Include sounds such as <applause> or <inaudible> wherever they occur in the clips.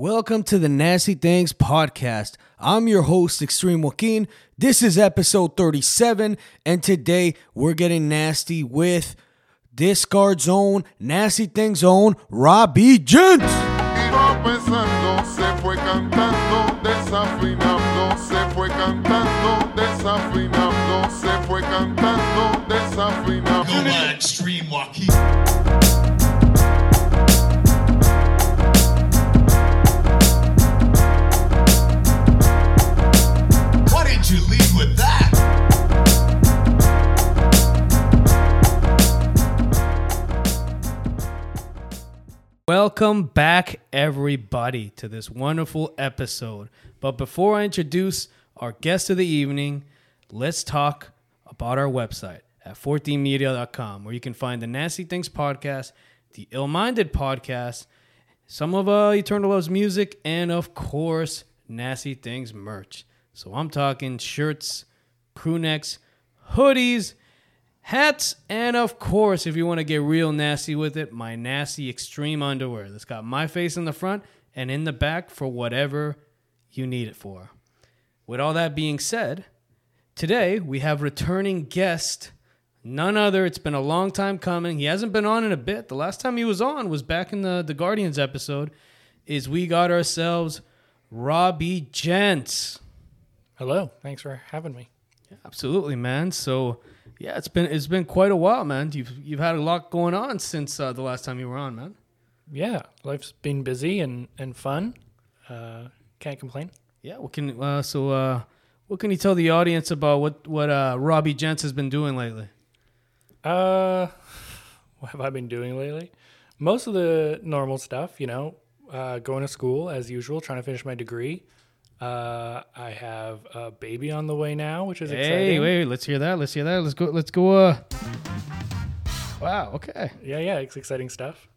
Welcome to the Nasty Things Podcast. I'm your host, Extreme Joaquin. This is episode 37, and today we're getting nasty with Discard Zone, Nasty Things Zone, Robbie Gents. Iba pensando, se You lead with that? Welcome back, everybody, to this wonderful episode. But before I introduce our guest of the evening, let's talk about our website at 14media.com, where you can find the Nasty Things podcast, the Ill Minded podcast, some of uh, Eternal Love's music, and of course, Nasty Things merch. So I'm talking shirts, crew necks, hoodies, hats, and of course, if you want to get real nasty with it, my nasty extreme underwear that's got my face in the front and in the back for whatever you need it for. With all that being said, today we have returning guest, none other. It's been a long time coming. He hasn't been on in a bit. The last time he was on was back in the the Guardians episode. Is we got ourselves Robbie Gents. Hello, thanks for having me. Yeah, Absolutely, man. So, yeah, it's been it's been quite a while, man. You've you've had a lot going on since uh, the last time you were on, man. Yeah, life's been busy and and fun. Uh, can't complain. Yeah. What can uh, so uh, what can you tell the audience about what what uh, Robbie Gents has been doing lately? Uh, <laughs> what have I been doing lately? Most of the normal stuff, you know, uh, going to school as usual, trying to finish my degree. Uh, I have a baby on the way now, which is Hey, exciting. Hey, wait, let's hear that. Let's hear that. Let's go. Let's go. Uh, wow. Okay. Yeah, yeah, it's exciting stuff.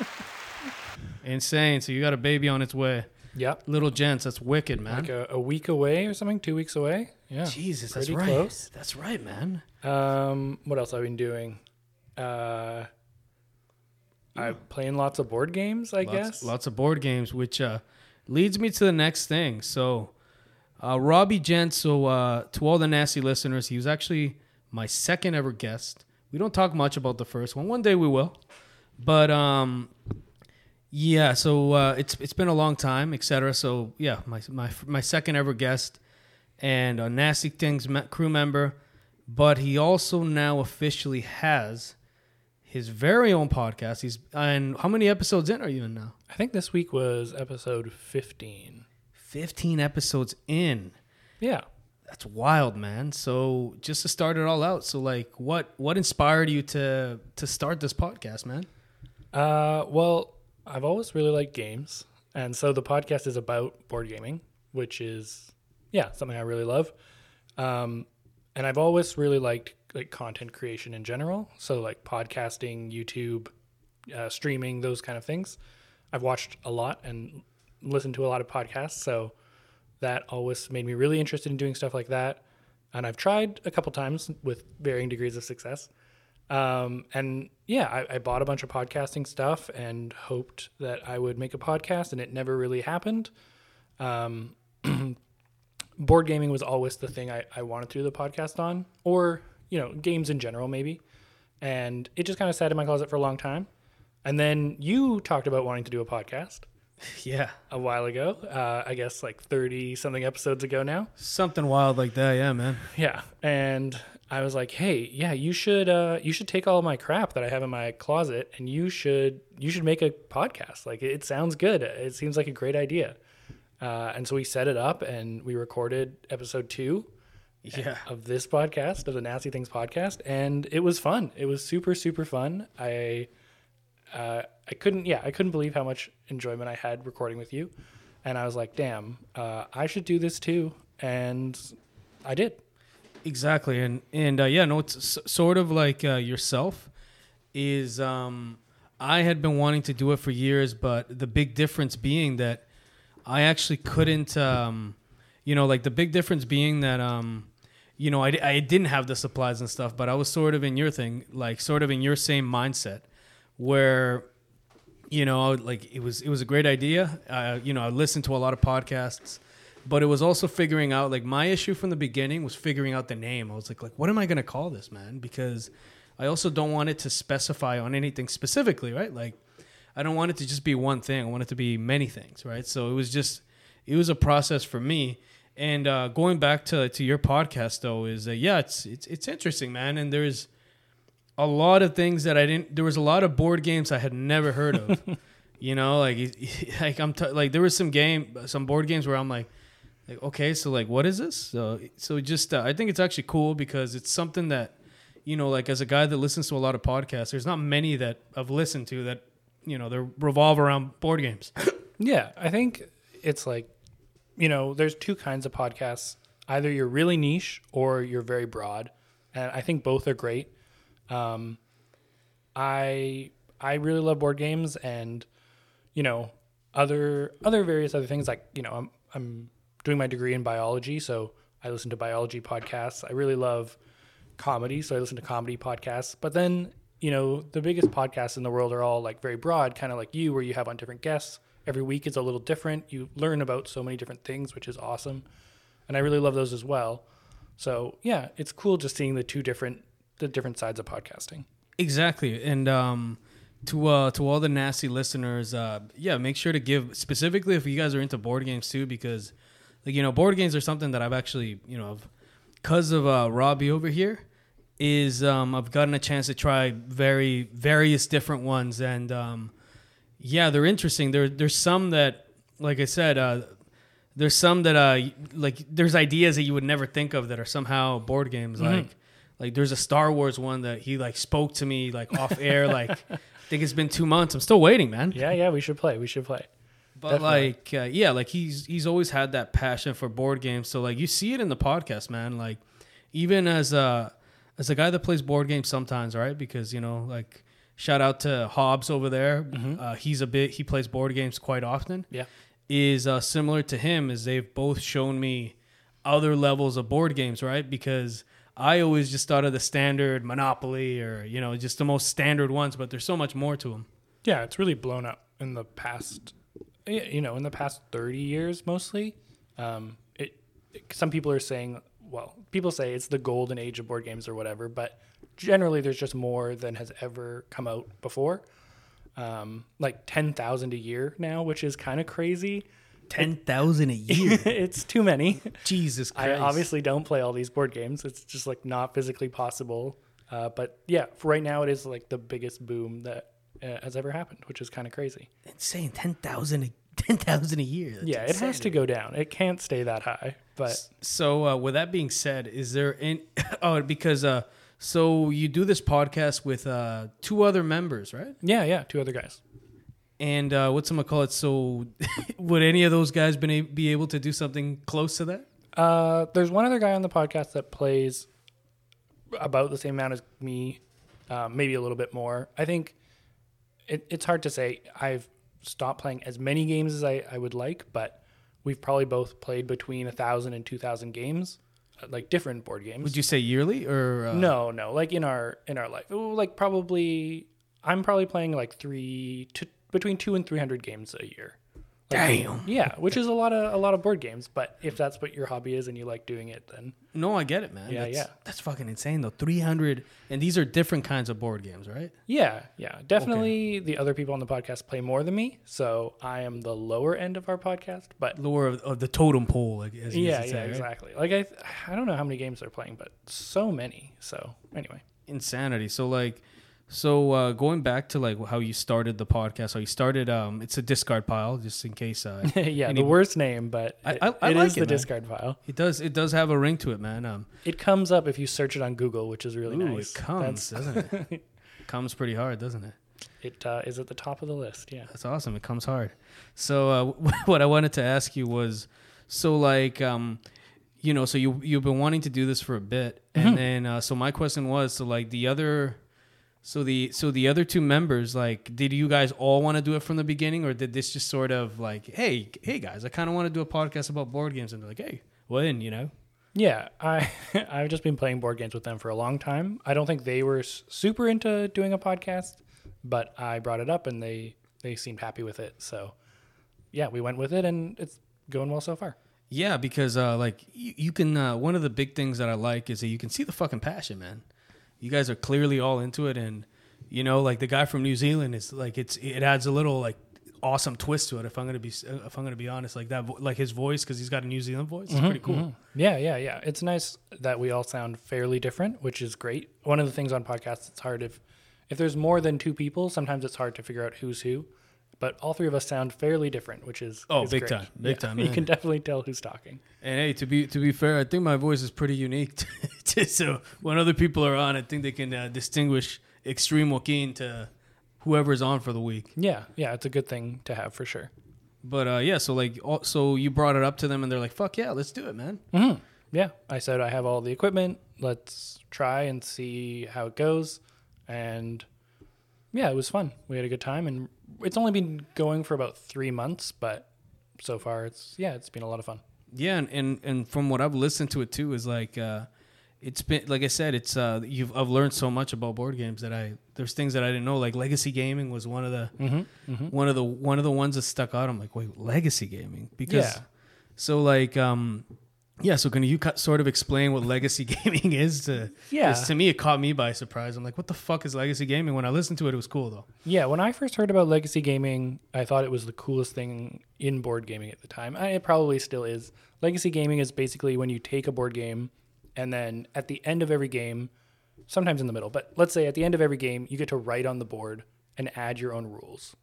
<laughs> Insane. So you got a baby on its way. Yep, Little Gents. That's wicked, man. like a, a week away or something, two weeks away. Yeah, Jesus, that's pretty right. close. That's right, man. Um, what else have I been doing? Uh, I'm playing lots of board games, I lots, guess. lots of board games, which uh, leads me to the next thing. So, uh, Robbie Gent. So, uh, to all the nasty listeners, he was actually my second ever guest. We don't talk much about the first one. One day we will, but um, yeah. So uh, it's it's been a long time, etc. So yeah, my my my second ever guest and a nasty things crew member, but he also now officially has his very own podcast. He's and how many episodes in are you in now? I think this week was episode 15. 15 episodes in. Yeah. That's wild, man. So just to start it all out, so like what what inspired you to to start this podcast, man? Uh, well, I've always really liked games. And so the podcast is about board gaming, which is, yeah, something I really love. Um, and I've always really liked like content creation in general. So like podcasting, YouTube, uh, streaming, those kind of things. I've watched a lot and listened to a lot of podcasts. So that always made me really interested in doing stuff like that. And I've tried a couple times with varying degrees of success. Um, and yeah, I, I bought a bunch of podcasting stuff and hoped that I would make a podcast, and it never really happened. Um, <clears throat> board gaming was always the thing I, I wanted to do the podcast on, or you know, games in general, maybe. And it just kind of sat in my closet for a long time. And then you talked about wanting to do a podcast <laughs> Yeah. a while ago. Uh, I guess like 30 something episodes ago now. Something wild like that, yeah, man. Yeah, and I was like, "Hey, yeah, you should uh, you should take all my crap that I have in my closet, and you should you should make a podcast. Like, it, sounds good. It seems like a great idea." Uh, and so we set it up, and we recorded episode two Yeah. of this podcast, of the Nasty Things podcast, and it was fun. It was super super fun. I uh, I couldn't yeah I couldn't believe how much enjoyment I had recording with you, and I was like, "Damn, uh, I should do this too," and I did. Exactly, and and uh, yeah, no, it's s- sort of like uh, yourself. Is um, I had been wanting to do it for years, but the big difference being that I actually couldn't. Um, you know, like the big difference being that um, you know, I, I didn't have the supplies and stuff, but I was sort of in your thing, like sort of in your same mindset, where you know, like it was it was a great idea. Uh, you know, I listened to a lot of podcasts, but it was also figuring out like my issue from the beginning was figuring out the name. I was like, like what am I gonna call this, man? Because I also don't want it to specify on anything specifically, right? Like I don't want it to just be one thing. I want it to be many things, right? So it was just it was a process for me. And uh, going back to to your podcast though is that yeah, it's it's it's interesting, man. And there's a lot of things that I didn't. There was a lot of board games I had never heard of. <laughs> you know, like <laughs> like I'm t- like there was some game, some board games where I'm like, like okay, so like what is this? So so just uh, I think it's actually cool because it's something that you know, like as a guy that listens to a lot of podcasts, there's not many that I've listened to that you know they revolve around board games. Yeah, I think it's like, you know, there's two kinds of podcasts. Either you're really niche or you're very broad, and I think both are great. Um, I I really love board games, and you know, other other various other things like you know, I'm I'm doing my degree in biology, so I listen to biology podcasts. I really love comedy, so I listen to comedy podcasts. But then, you know, the biggest podcasts in the world are all like very broad, kind of like you, where you have on different guests. Every week is a little different. You learn about so many different things, which is awesome. And I really love those as well. So yeah, it's cool just seeing the two different the different sides of podcasting. Exactly, and um, to uh, to all the nasty listeners, uh, yeah, make sure to give specifically if you guys are into board games too, because like you know, board games are something that I've actually you know, because of uh, Robbie over here, is um, I've gotten a chance to try very various different ones, and um, yeah, they're interesting. There there's some that, like I said, uh, there's some that uh like there's ideas that you would never think of that are somehow board games. Like like there's a Star Wars one that he like spoke to me like off air <laughs> like I think it's been 2 months. I'm still waiting man. Yeah, yeah, we should play. We should play. but like uh, yeah like he's he's always had that passion for board games. So like you see it in the podcast man. Like even as a as a guy that plays board games sometimes right? Because you know like shout out to Hobbs over there uh, he's a bit he plays board games quite often Yeah. is uh, similar to him is they've both shown me other levels of board games, right? Because I always just thought of the standard Monopoly or you know just the most standard ones, but there's so much more to them. Yeah, it's really blown up in the past, you know, in the past 30 years mostly. Um, it, it- some people are saying, well, people say it's the golden age of board games or whatever, but generally there's just more than has ever come out before. Um, like 10,000 a year now, which is kind of crazy. Ten thousand a year, <laughs> it's too many. Jesus Christ. I obviously don't play all these board games. It's just like not physically possible. Uh, but yeah, for right now, it is like the biggest boom that uh, has ever happened, which is kind of crazy. insane. Ten thousand, <laughs> ten thousand a year. That's yeah, it has to go down. It can't stay that high. But So, uh, with that being said, is there any? <laughs> Oh, because uh, so you do this podcast with uh, two other members, right? yeah, yeah, two other guys. And uh, what's I'm gonna call it? So, <laughs> would any of those guys been a- be able to do something close to that? Uh, there's one other guy on the podcast that plays about the same amount as me, uh, maybe a little bit more. I think it, it's hard to say. I've stopped playing as many games as I, I would like, but we've probably both played between a thousand and two thousand games, like different board games. Would you say yearly or uh, No, no, like in our in our life, Ooh, like probably I'm probably playing like three to between two and three hundred games a year. Damn. Yeah, which is a lot of a lot of board games. But if that's what your hobby is and you like doing it, then No, I get it, man. Yeah, that's, yeah. That's fucking insane though. Three hundred, and these are different kinds of board games, right? yeah, yeah, definitely. The other people on the podcast play more than me, so I am the lower end of our podcast. But Lower of, of the totem pole, like as you yeah, to yeah, say, right? exactly. Like I, I don't know how many games they're playing, but so many. So anyway, Insanity. So like, so uh, going back to like how you started the podcast, how you started. Um, it's a discard pile, just in case. Uh, <laughs> yeah, any- the worst name, but I- it, I- I it like is it, the man. discard pile. it does. It does have a ring to it, man. Um, It comes up if you search it on Google, which is really ooh, nice. it comes, That's- doesn't <laughs> it? comes pretty hard, doesn't it? It uh, is at the top of the list. Yeah. That's awesome. It comes hard. So uh, <laughs> what I wanted to ask you was, so like, um, you know, so you you've been wanting to do this for a bit, and then uh, so my question was, so like the other, so the so the other two members, like, did you guys all want to do it from the beginning, or did this just sort of like, hey, hey guys, I kind of want to do a podcast about board games, and they're like, hey, when, you know? Yeah, I <laughs> I've just been playing board games with them for a long time. I don't think they were super into doing a podcast, but I brought it up and they they seemed happy with it. So yeah, we went with it, and it's going well so far. Yeah, because uh, like you, you can. Uh, one of the big things that I like is that you can see the fucking passion, man. You guys are clearly all into it, and you know, like the guy from New Zealand is like it's it adds a little like awesome twist to it. If I'm gonna be uh, if I'm gonna be honest, like that, like his voice because he's got a New Zealand voice. It's mm-hmm, pretty cool. Mm-hmm. Yeah, yeah, yeah. It's nice that we all sound fairly different, which is great. One of the things on podcasts, it's hard if if there's more than two people, sometimes it's hard to figure out who's who. But all three of us sound fairly different, which is Oh, is big great. time, big Yeah, time, <laughs> You can definitely tell who's talking. And hey, to be to be fair, I think my voice is pretty unique. <laughs> to- so when other people are on, I think they can uh, distinguish Extreme Joaquin to whoever's on for the week. Yeah, yeah, it's a good thing to have for sure. But uh, yeah, so like, all, so you brought it up to them, and they're like, "Fuck yeah, let's do it, man." Yeah, I said I have all the equipment. Let's try and see how it goes. And yeah, it was fun. We had a good time, and it's only been going for about three months, but so far it's yeah, it's been a lot of fun. Yeah, and, and and from what I've listened to it too is like uh it's been like I said, it's uh you've I've learned so much about board games that I there's things that I didn't know. Like legacy gaming was one of the Mm-hmm, one of the one of the ones that stuck out. I'm like, wait, legacy gaming? Because Yeah. so like um yeah, so can you sort of explain what legacy <laughs> gaming is to Yeah. to me it caught me by surprise. I'm like, what the fuck is legacy gaming? When I listened to it, it was cool though. Yeah, when I first heard about legacy gaming, I thought it was the coolest thing in board gaming at the time. I, it probably still is. Legacy gaming is basically when you take a board game and then at the end of every game, sometimes in the middle, but let's say at the end of every game, you get to write on the board and add your own rules.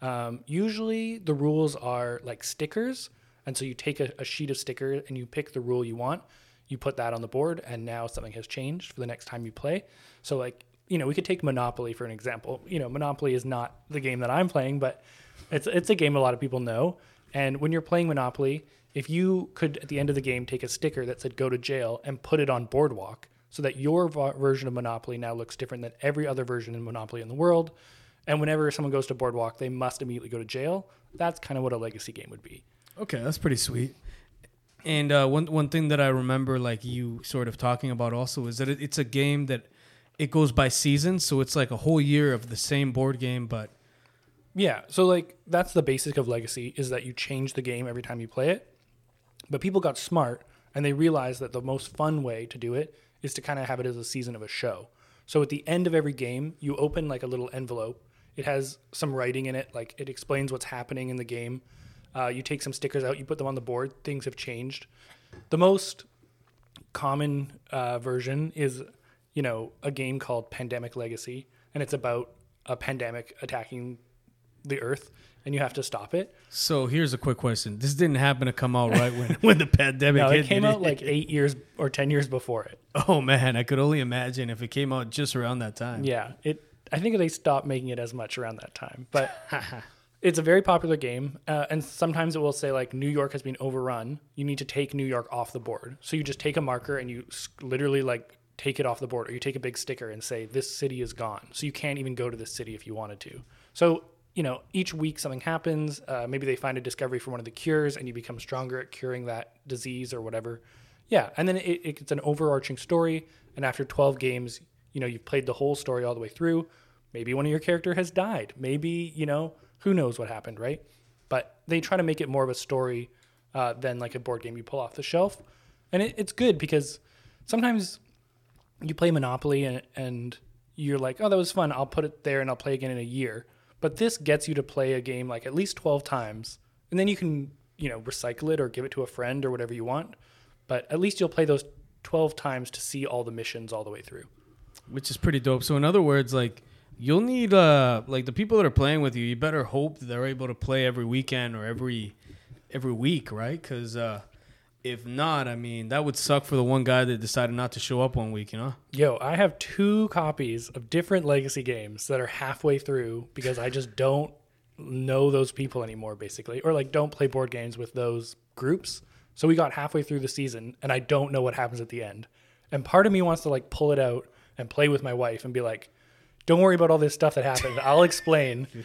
Um, usually the rules are like stickers. And so you take a, a sheet of stickers and you pick the rule you want. You put that on the board, and now something has changed for the next time you play. So, like, you know, we could take Monopoly for an example. You know, Monopoly is not the game that I'm playing, but it's it's a game a lot of people know. And when you're playing Monopoly, if you could at the end of the game take a sticker that said "Go to jail" and put it on Boardwalk, so that your version of Monopoly now looks different than every other version in Monopoly in the world, and whenever someone goes to Boardwalk, they must immediately go to jail. That's kind of what a legacy game would be. Okay, that's pretty sweet. And uh, one one thing that I remember, like you sort of talking about, also is that it, it's a game that it goes by seasons, so it's like a whole year of the same board game, but Yeah, so like that's the basic of Legacy is that you change the game every time you play it. But people got smart and they realized that the most fun way to do it is to kind of have it as a season of a show. So at the end of every game, you open like a little envelope. It has some writing in it, like it explains what's happening in the game. Uh, you take some stickers out, you put them on the board. Things have changed. The most common uh, version is, you know, a game called Pandemic Legacy, and it's about a pandemic attacking the Earth, and you have to stop it. so here's a quick question: This didn't happen to come out right when <laughs> when the pandemic hit. it came did out like eight years or ten years before it. oh man, I could only imagine if it came out just around that time. Yeah, it. I think they stopped making it as much around that time, but <laughs> it's a very popular game, uh, and sometimes it will say like New York has been overrun. You need to take New York off the board. So you just take a marker and you literally like take it off the board, or you take a big sticker and say this city is gone. So you can't even go to this city if you wanted to. So you know, each week something happens. Uh, maybe they find a discovery for one of the cures, and you become stronger at curing that disease or whatever. Yeah, and then it, it's an overarching story. And after 12 games, you know, you've played the whole story all the way through. Maybe one of your character has died. Maybe, you know, who knows what happened, right? But they try to make it more of a story uh, than like a board game you pull off the shelf. And it, it's good because sometimes you play Monopoly and, and you're like, oh, that was fun. I'll put it there and I'll play again in a year. But this gets you to play a game like at least 12 times. And then you can, you know, recycle it or give it to a friend or whatever you want. But at least you'll play those 12 times to see all the missions all the way through. which is pretty dope. So in other words, like you'll need uh like the people that are playing with you, you better hope that they're able to play every weekend or every every week, right? Because uh, if not, I mean that would suck for the one guy that decided not to show up one week, you know. Yo, I have two copies of different legacy games that are halfway through because I just don't know those people anymore, basically, or like don't play board games with those groups. So we got halfway through the season and I don't know what happens at the end. And part of me wants to like pull it out and play with my wife and be like, don't worry about all this stuff that happened. I'll explain. <laughs>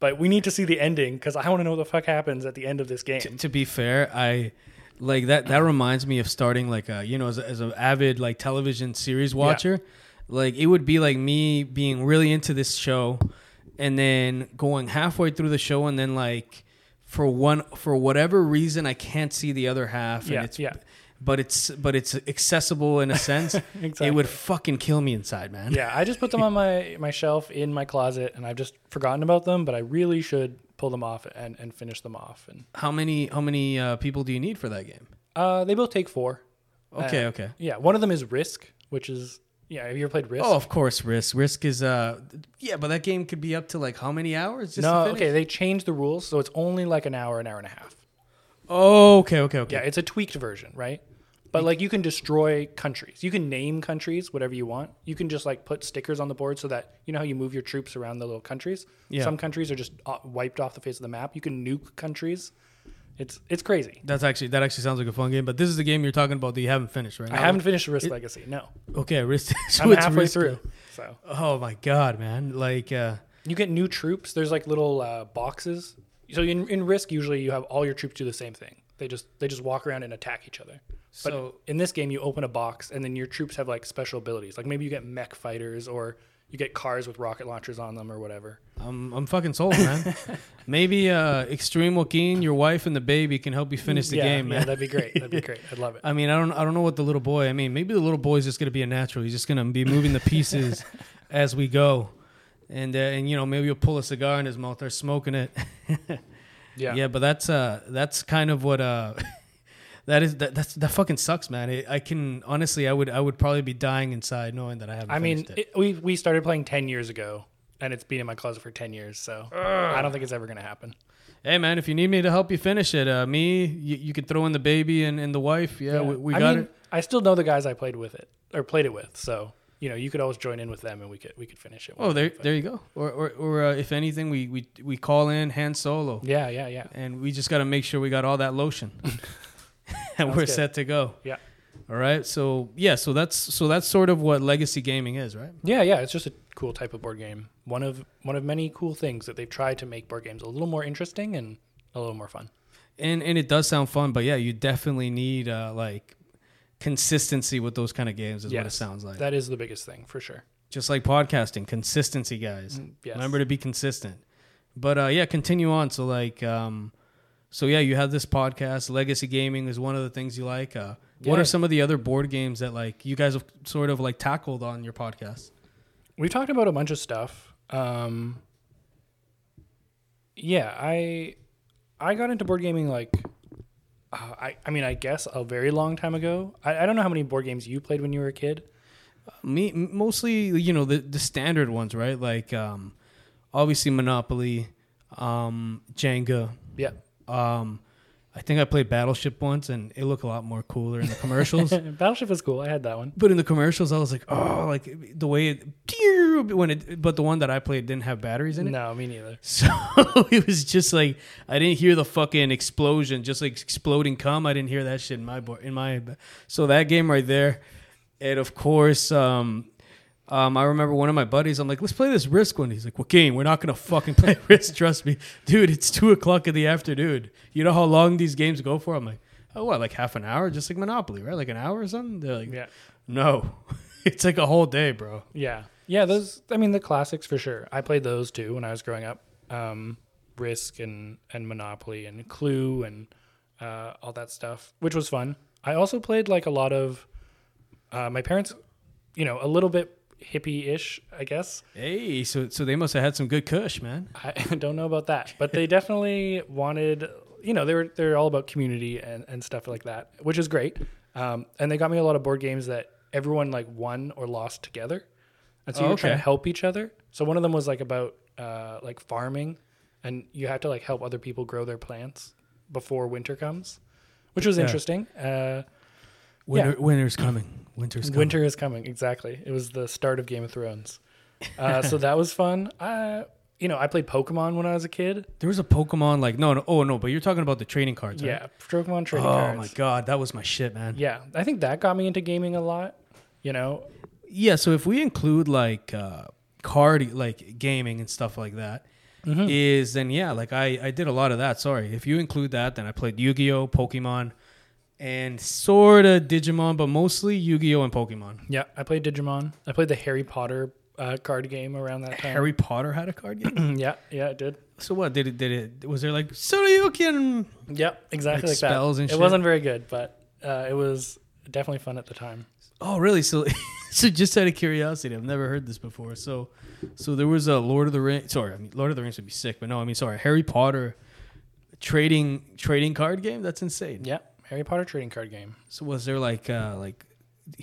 But we need to see the ending because I want to know what the fuck happens at the end of this game. to be fair, I like that. That reminds me of starting like a you know as, a, as an avid like television series watcher. Like it would be like me being really into this show, and then going halfway through the show, and then like for one for whatever reason, I can't see the other half. And it's, yeah. But it's but it's accessible in a <laughs> sense. It would fucking kill me inside, man. Yeah, I just put them on my my shelf in my closet, and I've just forgotten about them. But I really should pull them off and, and finish them off. And How many how many uh, people do you need for that game? uh, they both take four. Okay, Uh, okay. Yeah, one of them is Risk, which is yeah. Have you ever played Risk? Oh, of course, Risk. Risk is uh, yeah, but that game could be up to like how many hours? Just no, okay. They changed the rules, so it's only like an hour, an hour and a half. Oh, okay, okay, okay. Yeah, it's a tweaked version, right? But like you can destroy countries. You can name countries whatever you want. You can just like put stickers on the board so that you know how you move your troops around the little countries. Yeah. Some countries are just wiped off the face of the map. You can nuke countries. It's it's crazy. That's actually that actually sounds like a fun game. But this is the game you're talking about that you haven't finished, right? I haven't finished Risk Legacy. No, Okay, Risk. <laughs> so I'm halfway Risk- through. So Oh my god, man! Like, uh, you get new troops. There's like little uh, boxes. So in, in Risk, usually you have all your troops do the same thing. They just they just walk around and attack each other. But So- in this game, you open a box and then your troops have like special abilities. Like maybe you get mech fighters or you get cars with rocket launchers on them or whatever. I'm I'm fucking sold, man. <laughs> Maybe uh, Extreme Joaquin, your wife and the baby can help you finish the yeah, game, yeah, man. that'd be great. That'd be great. I'd love it. <laughs> I mean, I don't I don't know what the little boy. I mean, maybe the little boy's just gonna be a natural. He's just gonna be moving the pieces <laughs> as we go, and uh, and you know maybe he'll pull a cigar in his mouth or smoking it. Yeah. Yeah, but that's uh that's kind of what uh that is that that's that fucking sucks, man. It, I can honestly, I would I would probably be dying inside knowing that I haven't. I mean, it. it, we we started playing ten years ago, and it's been in my closet for ten years. So I don't think it's ever gonna happen. hey man, if you need me to help you finish it, uh, me, you, you could throw in the baby and, and the wife. Yeah, we, we I got mean, it. I still know the guys I played with it or played it with. So you know, you could always join in with them, and we could we could finish it. Oh, there there you go. Or or, or uh, if anything, we, we we call in Han Solo. Yeah, yeah, yeah, and we just got to make sure we got all that lotion <laughs> <laughs> and we're good. set to go yeah, all right so yeah so that's so that's sort of what legacy gaming is right yeah, yeah. It's just a cool type of board game. One of one of many cool things that they've tried to make board games a little more interesting and a little more fun. and and it does sound fun but yeah you definitely need uh like consistency with those kind of games is what it sounds like That is the biggest thing for sure. just like podcasting consistency guys Mm, yes. remember to be consistent but uh yeah continue on so like um so yeah you have this podcast legacy gaming is one of the things you like uh what Yeah. are some of the other board games that like you guys have sort of like tackled on your podcast We've talked about a bunch of stuff. Um, yeah, I I got into board gaming like uh, I I mean I guess a very long time ago. I, I don't know how many board games you played when you were a kid. me mostly you know the the standard ones right like um obviously monopoly um jenga Yeah, um i think i played battleship once and it looked a lot more cooler in the commercials <laughs> Battleship was cool. I had that one. but in the commercials i was like oh like the way it when it but the one that i played didn't have batteries in it No, me neither. <laughs> so it was just like I didn't hear the fucking explosion, just like exploding cum. I didn't hear that shit in my board. In my so that game right there, and of course, um, um, I remember one of my buddies. I'm like, let's play this Risk one. He's like, what game? We're not gonna <laughs> fucking play <laughs> Risk. Trust me, dude. It's two o'clock in the afternoon. You know how long these games go for? I'm like, oh, what? Like half an hour? Just like Monopoly, right? Like an hour or something? They're like, Yeah, no, <laughs> it's like a whole day, bro. yeah, yeah. Those, I mean, the classics for sure. I played those too when I was growing up. Um, Risk and and Monopoly and Clue and uh, all that stuff, which was fun. I also played like a lot of uh, my parents, you know, a little bit hippie-ish, I guess. Hey, so so they must have had some good kush, man. <laughs> I don't know about that, but they definitely wanted, you know, they're they're all about community and, and stuff like that, which is great. Um, and they got me a lot of board games that everyone like won or lost together, and so Oh, you're trying to help each other. So one of them was like about uh, like farming, and you have to like help other people grow their plants before winter comes, which was Yeah. interesting. Uh, Winter, Yeah. Winter's coming. Winter's coming. Winter is coming. Exactly. It was the start of Game of Thrones. Uh, so that was fun. Uh, you know, I played Pokemon when I was a kid. There was a Pokemon like no no oh no, but you're talking about the trading cards, right? Yeah, Pokemon trading Oh cards. my god, that was my shit, man. Yeah. I think that got me into gaming a lot. You know, Yeah, so if we include like uh card like gaming and stuff like that, is then yeah, like I I did a lot of that. Sorry, if you include that, then I played Yu-Gi-Oh, Pokemon, and sort of Digimon, but mostly Yu-Gi-Oh and Pokemon. yeah, I played Digimon. I played the Harry Potter uh, card game around that time. Harry Potter had a card game. <clears throat> yeah, yeah, it did. so what did it? Did it? Was there like Suryukin? Yep, exactly Like like, spells that. and it shit? wasn't very good, but uh, it was definitely fun at the time. Oh, really? So, <laughs> so just out of curiosity, I've never heard this before. So, so there was a Lord of the Rings. Sorry, I mean Lord of the Rings would be sick, but no, I mean sorry, Harry Potter trading trading card game. That's insane. Yeah, Harry Potter trading card game. So was there like uh like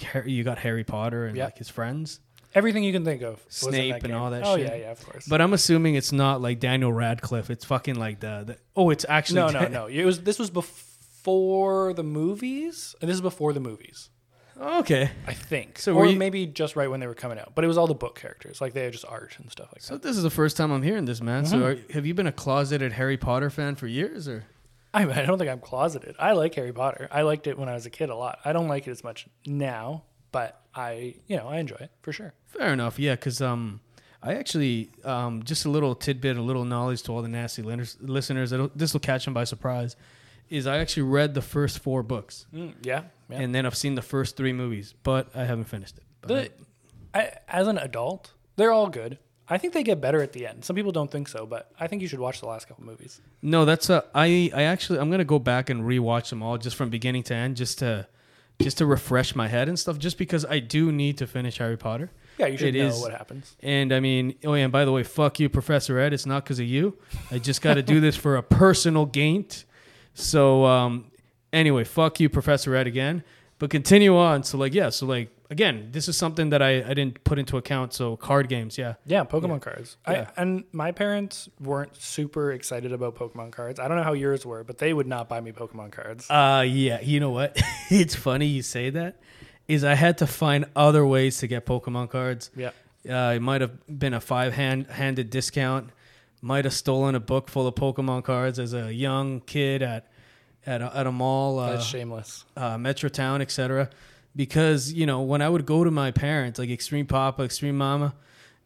Harry, you got Harry Potter and Yeah. like his friends? Everything you can think of. was in Snape and game. all that shit. Oh shit. yeah, yeah, of course. But I'm assuming it's not like Daniel Radcliffe. It's fucking like the, the oh, it's actually no, no, no. It was this was before the movies. And this is before the movies, okay, I think. So So were or you- maybe just right when they were coming out. But it was all the book characters. Like they had just art and stuff like that. so this is the first time I'm hearing this, man. So are, have you been a closeted Harry Potter fan for years, or? I, I don't think I'm closeted. I like Harry Potter. I liked it when I was a kid a lot. I don't like it as much now, but I, you know, I enjoy it for sure. Fair enough, yeah. Because um, I actually um, just a little tidbit, a little knowledge to all the nasty listeners. This will catch them by surprise. Is I actually read the first four books, Mm, yeah, yeah. and then I've seen the first three movies, but I haven't finished it. But the, I, as an adult, they're all good. I think they get better at the end. Some people don't think so, but I think you should watch the last couple movies. no, that's a, I I actually I'm gonna go back and rewatch them all just from beginning to end, just to just to refresh my head and stuff. Just because I do need to finish Harry Potter. Yeah, you should It know is- what happens. And I mean, oh yeah, and by the way, fuck you, Professor Ed. It's not because of you. I just got to do this for a personal gain. So um, anyway, fuck you, Professor Ed again. But continue on. So like, yeah. So like, again, this is something that I, I didn't put into account. So card games, yeah. Yeah, Pokemon cards. Yeah. I, and my parents weren't super excited about Pokemon cards. I don't know how yours were, but they would not buy me Pokemon cards. Uh, yeah. You know what? <laughs> it's funny you say that. Is I had to find other ways to get Pokemon cards. yeah. Uh, it might have been a five hand handed discount. Might have stolen a book full of Pokemon cards as a young kid at at a, at a mall, uh, That's shameless. uh, Metrotown, etc. Because you know when I would go to my parents, like Extreme Papa, Extreme Mama,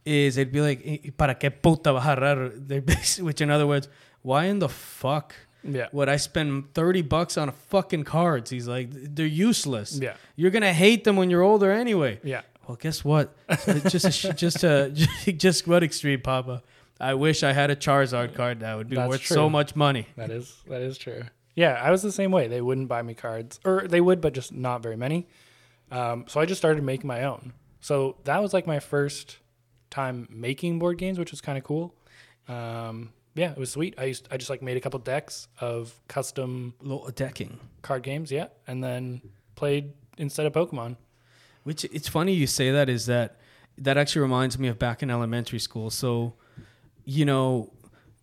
is they'd be like, "Eh, "Para qué puta agarrar?" <laughs> They're basi- Which in other words, why in the fuck Yeah. would I spend thirty bucks on a fucking cards? He's like, they're useless. Yeah. you're gonna hate them when you're older anyway. Yeah. Well, guess what? just a, <laughs> just a, <laughs> just what extreme, Papa. I wish I had a Charizard card. That would be That's worth true. so much money. That is that is true. Yeah, I was the same way. They wouldn't buy me cards, or they would, but just not very many. Um, so I just started making my own. So that was like my first time making board games, which was kind of cool. Um, yeah, it was sweet. I used I just like made a couple decks of custom Little decking. card games, yeah, and then played instead of Pokemon. Which it's funny you say that. Is that that actually reminds me of back in elementary school. So, you know,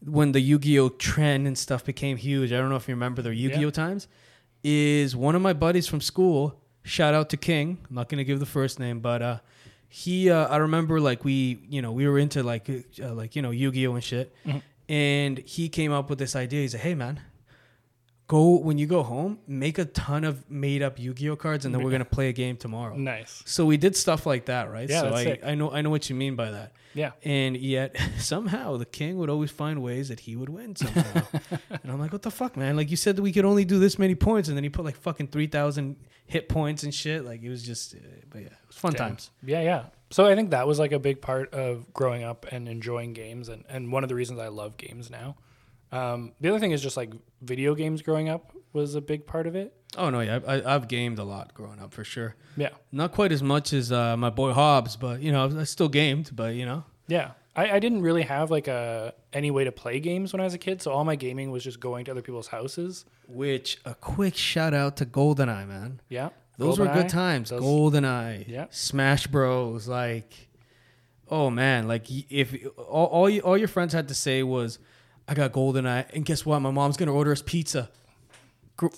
when the Yu-Gi-Oh trend and stuff became huge. I don't know if you remember the Yu-Gi-Oh Yeah. times. Is one of my buddies from school. Shout out to King. I'm not gonna give the first name, but uh, he. Uh, I remember like we, you know, we were into like uh, like you know Yu-Gi-Oh and shit. And he came up with this idea. He said, "Hey man, go when you go home, make a ton of made up Yu-Gi-Oh cards, and then we're gonna play a game tomorrow." Nice. So we did stuff like that, right? Yeah, so that's I, sick. I know I know what you mean by that. Yeah. And yet <laughs> somehow the king would always find ways that he would win somehow. <laughs> and I'm like, what the fuck, man? Like you said that we could only do this many points, and then he put like fucking three thousand hit points and shit. Like it was just, uh, but yeah, it was fun Damn. times. Yeah, yeah. So I think that was like a big part of growing up and enjoying games, and, and one of the reasons I love games now. Um, the other thing is just like video games growing up was a big part of it. Oh no, yeah, I, I've gamed a lot growing up for sure. Yeah, Not quite as much as uh, my boy Hobbs, but you know, I still gamed. But you know, yeah. I, I didn't really have like a any way to play games when I was a kid, so all my gaming was just going to other people's houses. which a quick shout out to GoldenEye, man. Yeah, Those were good times. those- GoldenEye, Yeah. Smash Bros. Like, oh man, like if all all, you, all your friends had to say was, "I got GoldenEye," and guess what? My mom's gonna order us pizza.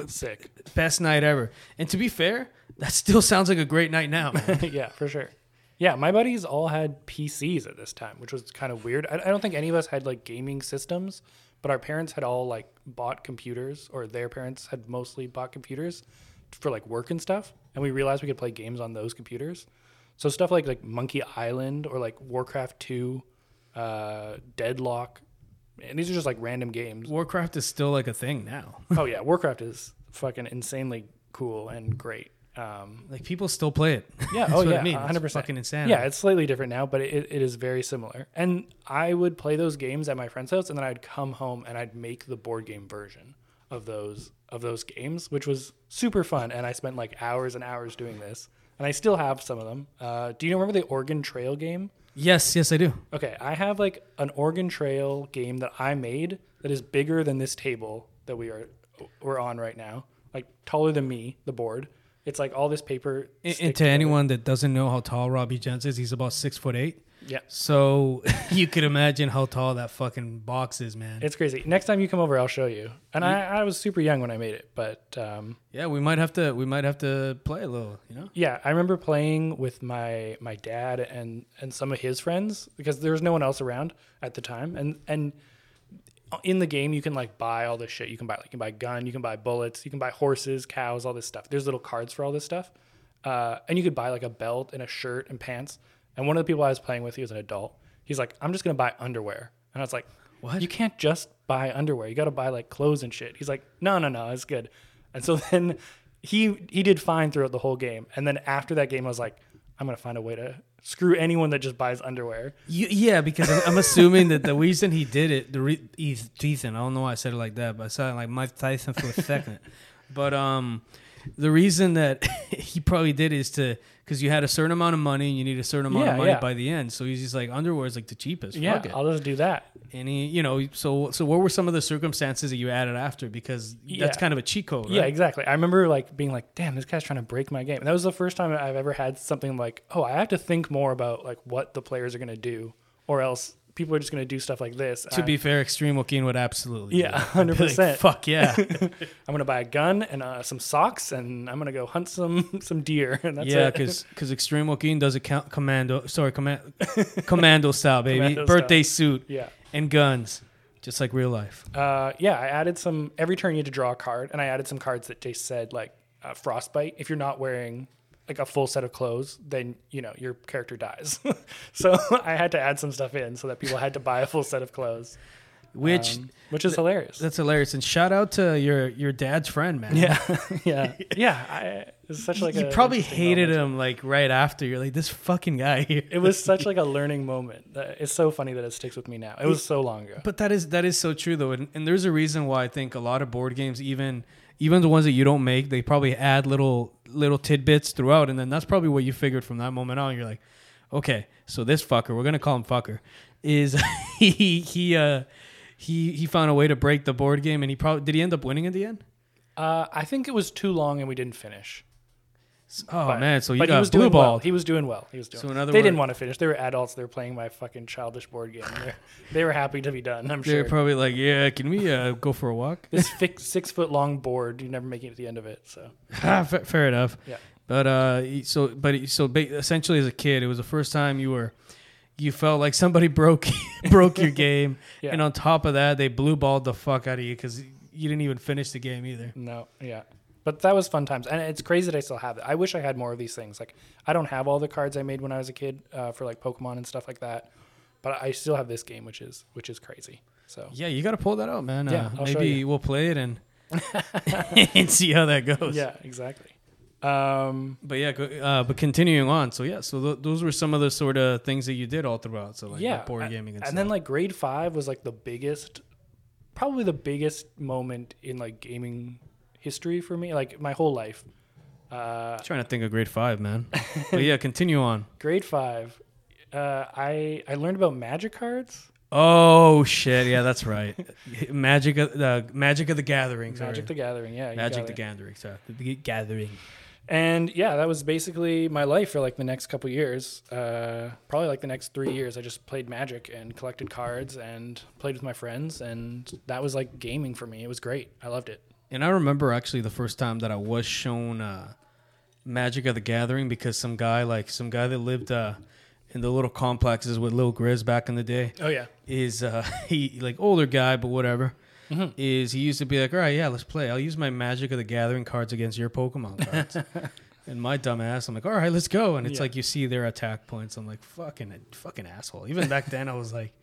Sick. Best night ever. And to be fair, that still sounds like a great night now. <laughs> yeah, for sure. Yeah, my buddies all had PCs at this time, which was kind of weird. I, I don't think any of us had like gaming systems, but our parents had all like bought computers, or their parents had mostly bought computers for like work and stuff. And we realized we could play games on those computers. So stuff like like Monkey Island or like Warcraft Two, uh, Deadlock, and these are just like random games. Warcraft is still like a thing now. <laughs> oh yeah, Warcraft is fucking insanely cool and great. Um, Like people still play it. <laughs> yeah, oh yeah, I mean. Hundred percent. fucking insanity. Yeah, it's slightly different now, but it, it is very similar. And I would play those games at my friend's house, and then I'd come home and I'd make the board game version of those of those games, which was super fun. And I spent like hours and hours doing this, and I still have some of them. Uh, do you remember the Oregon Trail game? Yes, yes, I do. Okay, I have like an Oregon Trail game that I made that is bigger than this table that we are we're on right now, like taller than me, the board. It's like all this paper. And, and to together. anyone that doesn't know how tall Robbie Gents is, he's about six foot eight. Yeah, So <laughs> you could imagine how tall that fucking box is, man. it's crazy. Next time you come over, I'll show you. And I, I was super young when I made it, but um, yeah, we might have to we might have to play a little, you know? yeah, I remember playing with my my dad and and some of his friends because there was no one else around at the time, and and in the game you can like buy all this shit. You can buy like you can buy gun, you can buy bullets, you can buy horses, cows, all this stuff. There's little cards for all this stuff, uh, and you could buy like a belt and a shirt and pants. And one of the people I was playing with, he was an adult. He's like, I'm just gonna buy underwear, and I was like, What? You can't just buy underwear. You got to buy like clothes and shit. He's like, no, no, no, it's good. And so <laughs> then he he did fine throughout the whole game. And then after that game, I was like, I'm gonna find a way to screw anyone that just buys underwear. You, yeah, because I'm, I'm assuming that the reason he did it, the re- he's Ethan. I don't know why I said it like that, but I said it like Mike Tyson for a second. <laughs> But um, the reason that <laughs> he probably did is to because you had a certain amount of money and you need a certain amount Yeah, of money yeah. by the end. So he's just like underwear is like the cheapest. Yeah. I'll just do that. And he, you know, so so what were some of the circumstances that you added after? Because that's kind of a cheat code, right? Yeah, exactly. I remember like being like, damn, this guy's trying to break my game. And that was the first time I've ever had something like, oh, I have to think more about like what the players are gonna do, or else people are just gonna do stuff like this. To I- be fair, Extreme Joaquin would absolutely. Yeah, do that. <laughs> Like, 100%. Fuck yeah. <laughs> I'm gonna buy a gun and uh, some socks, and I'm gonna go hunt some <laughs> some deer. And that's yeah, it. because Extreme Joaquin does a count, commando, sorry, command, commando style, baby, Commando birthday suit yeah. and guns, just like real life. Uh, yeah, I added some. Every turn you had to draw a card, and I added some cards that just said like uh, frostbite. If you're not wearing like a full set of clothes, then you know your character dies. <laughs> so I had to add some stuff in so that people had to buy a full set of clothes, Which um, which is hilarious. that's hilarious. And shout out to your your dad's friend, man. yeah, <laughs> <laughs> yeah, yeah. I, it's such like you probably hated moment. him like right after. You're like this fucking guy here. It was such like a learning moment. that- It's so funny that it sticks with me now. It was so long ago. But that is that is so true though, and, and there's a reason why I think a lot of board games, even even the ones that you don't make, they probably add little little tidbits throughout, and then that's probably what you figured from that moment on. You're like, okay, so this fucker, we're gonna call him fucker, is <laughs> he he uh he he found a way to break the board game, and he probably did he end up winning in the end? Uh, I think it was too long and we didn't finish. Oh But- man, so you but he got was blue doing ball. well. He was doing well. He was doing. So in other they didn't want to finish. They were adults. They were playing my fucking childish board game. They were <laughs> happy to be done. I'm sure. They're probably like, yeah, can we uh, go for a walk? this <laughs> fix, six foot long board, you never make it to the end of it. So <laughs> fair enough. Yeah. But uh, so but so essentially, as a kid, it was the first time you were, you felt like somebody broke broke your game, Yeah. and on top of that, they blue balled the fuck out of you because you didn't even finish the game either. no, yeah. But that was fun times, and it's crazy that I still have it. I wish I had more of these things. Like I don't have all the cards I made when I was a kid uh, for like Pokemon and stuff like that, but I still have this game, which is which is crazy. So Yeah, you got to pull that out, man. Yeah, uh, I'll show maybe we'll play it and <laughs> <laughs> and see how that goes. yeah, exactly. Um, But yeah, uh, but continuing on. So yeah, so th- those were some of the sort of things that you did all throughout. So like, yeah, board gaming and, and stuff. then like grade five was like the biggest, probably the biggest moment in like gaming history for me, like my whole life. Uh, trying to think of grade five, man. but yeah, <laughs> continue on. grade five, uh, I I learned about magic cards, Oh shit! Yeah, that's right. <laughs> Magic of the Magic of the Gathering. Sorry. Magic the Gathering, yeah, Magic the. Gathering. Sorry, the Gathering. And yeah, that was basically my life for like the next couple years. Uh, probably like the next three years, I just played Magic and collected cards and played with my friends, and that was like gaming for me. It was great. I loved it. And I remember actually the first time that I was shown uh, Magic of the Gathering because some guy, like some guy that lived uh, in the little complexes with Lil Grizz back in the day, Oh yeah, is uh, <laughs> he like older guy, but whatever. Mm-hmm. Is he used to be like, all right, yeah, let's play. I'll use my Magic of the Gathering cards against your Pokemon <laughs> cards. and my dumb ass, I'm like, all right, let's go. And it's Yeah. like you see their attack points. I'm like, fucking, fucking asshole. Even back then, I was like,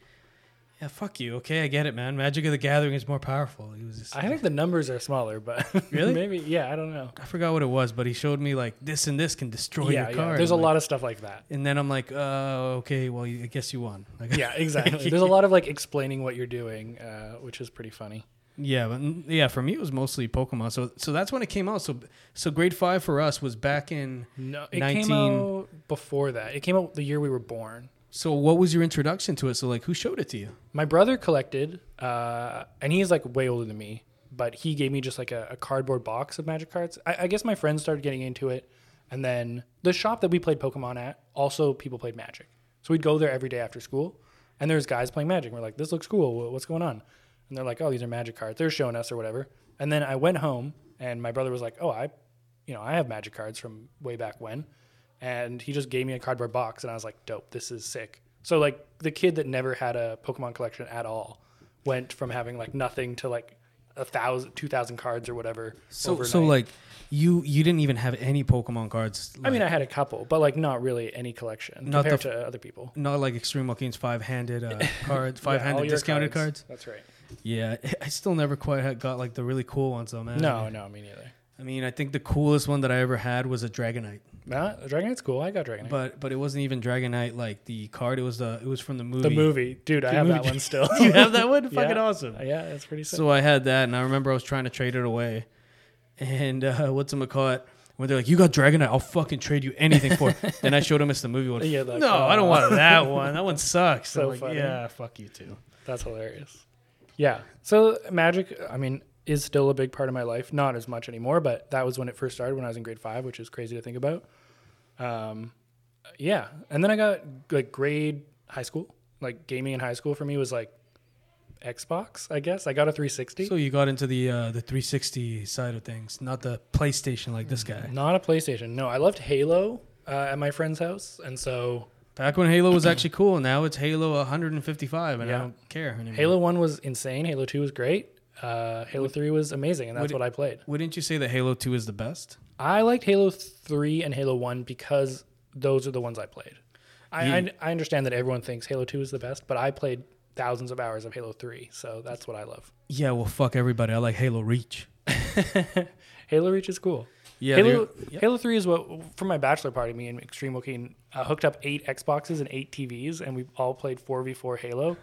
Yeah, fuck you. Okay, I get it, man. Magic of the Gathering is more powerful. He was just, I think the numbers are smaller, but <laughs> Really? maybe yeah, I don't know. I forgot what it was, but he showed me like this and this can destroy yeah, your yeah. card. There's a I'm lot like- of stuff like that. and then I'm like, uh, okay, well, I guess you won. Like, Yeah, <laughs> exactly. There's a lot of like explaining what you're doing, uh, which is pretty funny. Yeah, but yeah, for me it was mostly Pokemon. So so that's when it came out. So so grade five for us was back in. No, it 19 came out before that. It came out the year we were born. So what was your introduction to it? So like, who showed it to you? My brother collected, uh, and he's like way older than me, but he gave me just like a, a cardboard box of magic cards. I, I guess my friends started getting into it, and then the shop that we played Pokemon at, also people played Magic. So we'd go there every day after school, and there's guys playing Magic. We're like, this looks cool. What's going on? And they're like, oh, these are Magic cards. They're showing us or whatever. And then I went home, and my brother was like, oh, I, you know, I have Magic cards from way back when, and he just gave me a cardboard box, and I was like, dope, this is sick. So like the kid that never had a Pokemon collection at all went from having like nothing to like a thousand, two thousand cards or whatever. So so like, you you didn't even have any Pokemon cards. I mean, I had a couple, but like not really any collection Not compared f- to other people. not like Extreme Joaquin's five handed uh, <laughs> cards, five handed your discounted cards. That's right. Yeah, <laughs> I still never quite had got like the really cool ones though, man. No, no, me neither. I mean, I think the coolest one that I ever had was a Dragonite, Nah, Dragonite's cool. I got Dragonite. but but it wasn't even Dragonite like the card. It was the it was from the movie. the movie, dude, I The have that one still. <laughs> you have that one? <laughs> Yeah. Fucking awesome. yeah, it's pretty sick. So I had that, and I remember I was trying to trade it away. And uh, <laughs> what's it call it? When they're like, "You got Dragonite, I'll fucking trade you anything for." it." then I showed him it's the movie one. Yeah, like, no, I don't want that one. That one sucks. So I'm like, funny. yeah, fuck you too. That's hilarious. Yeah. So magic, I mean, is still a big part of my life. Not as much anymore, but that was when it first started when I was in grade five, which is crazy to think about. Um, yeah. And then I got like grade high school, like gaming in high school for me was like Xbox, I guess. I got a 360. So you got into the uh, the 360 side of things, not the PlayStation like this guy. Not a PlayStation. No, I loved Halo uh, at my friend's house. And so Back when Halo was actually cool, now it's Halo 155, and I don't care anymore. Halo 1 was insane. Halo 2 was great. Uh, Halo 3 was amazing. And that's would what I played. Wouldn't you say that Halo 2 is the best? I liked Halo 3 and Halo 1 because those are the ones I played. I, Yeah. I, I understand that everyone thinks Halo 2 is the best, but I played thousands of hours of Halo 3, so that's what I love. Yeah, well, fuck everybody. I like Halo Reach. <laughs> Halo Reach is cool. Yeah, Halo, they're- Halo 3 is what, for my bachelor party, me and Extreme Joaquin uh, hooked up eight Xboxes and eight TVs, and we all played 4v4 Halo.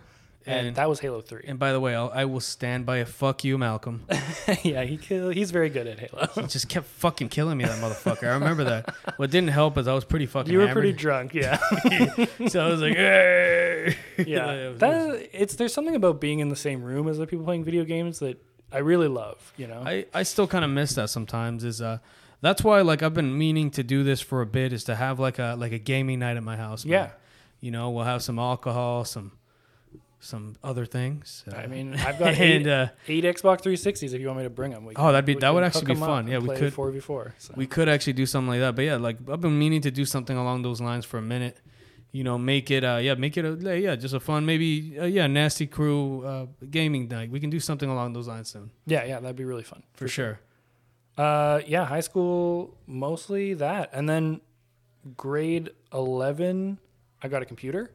And, And- that was Halo 3. And by the way, I'll, I will stand by a fuck you, Malcolm. <laughs> yeah, he kill, he's very good at Halo. He just kept fucking killing me, that motherfucker. I remember that. What didn't help is I was pretty fucking you were hammered. pretty drunk, yeah. <laughs> so I was like, hey. <laughs> yeah It was- that, it's there's something about being in the same room as the people playing video games that i really love you know I, I still kind of miss that sometimes. Is uh, that's why like I've been meaning to do this for a bit. Is to have like a like a gaming night at my house. man. Yeah. you know, we'll have some alcohol, some some other things. Uh, i mean i've got <laughs> eight, and uh, eight xbox 360s if you want me to bring them we Oh, that'd be- that would actually be fun. Yeah, we could- 4v4 so. we could actually do something like that. But yeah, like I've been meaning to do something along those lines for a minute. You know, make it uh yeah, make it a yeah, just a fun maybe uh, yeah, nasty crew uh gaming night. We can do something along those lines soon yeah yeah that'd be really fun for sure. uh yeah high school mostly that and then grade 11 i got a computer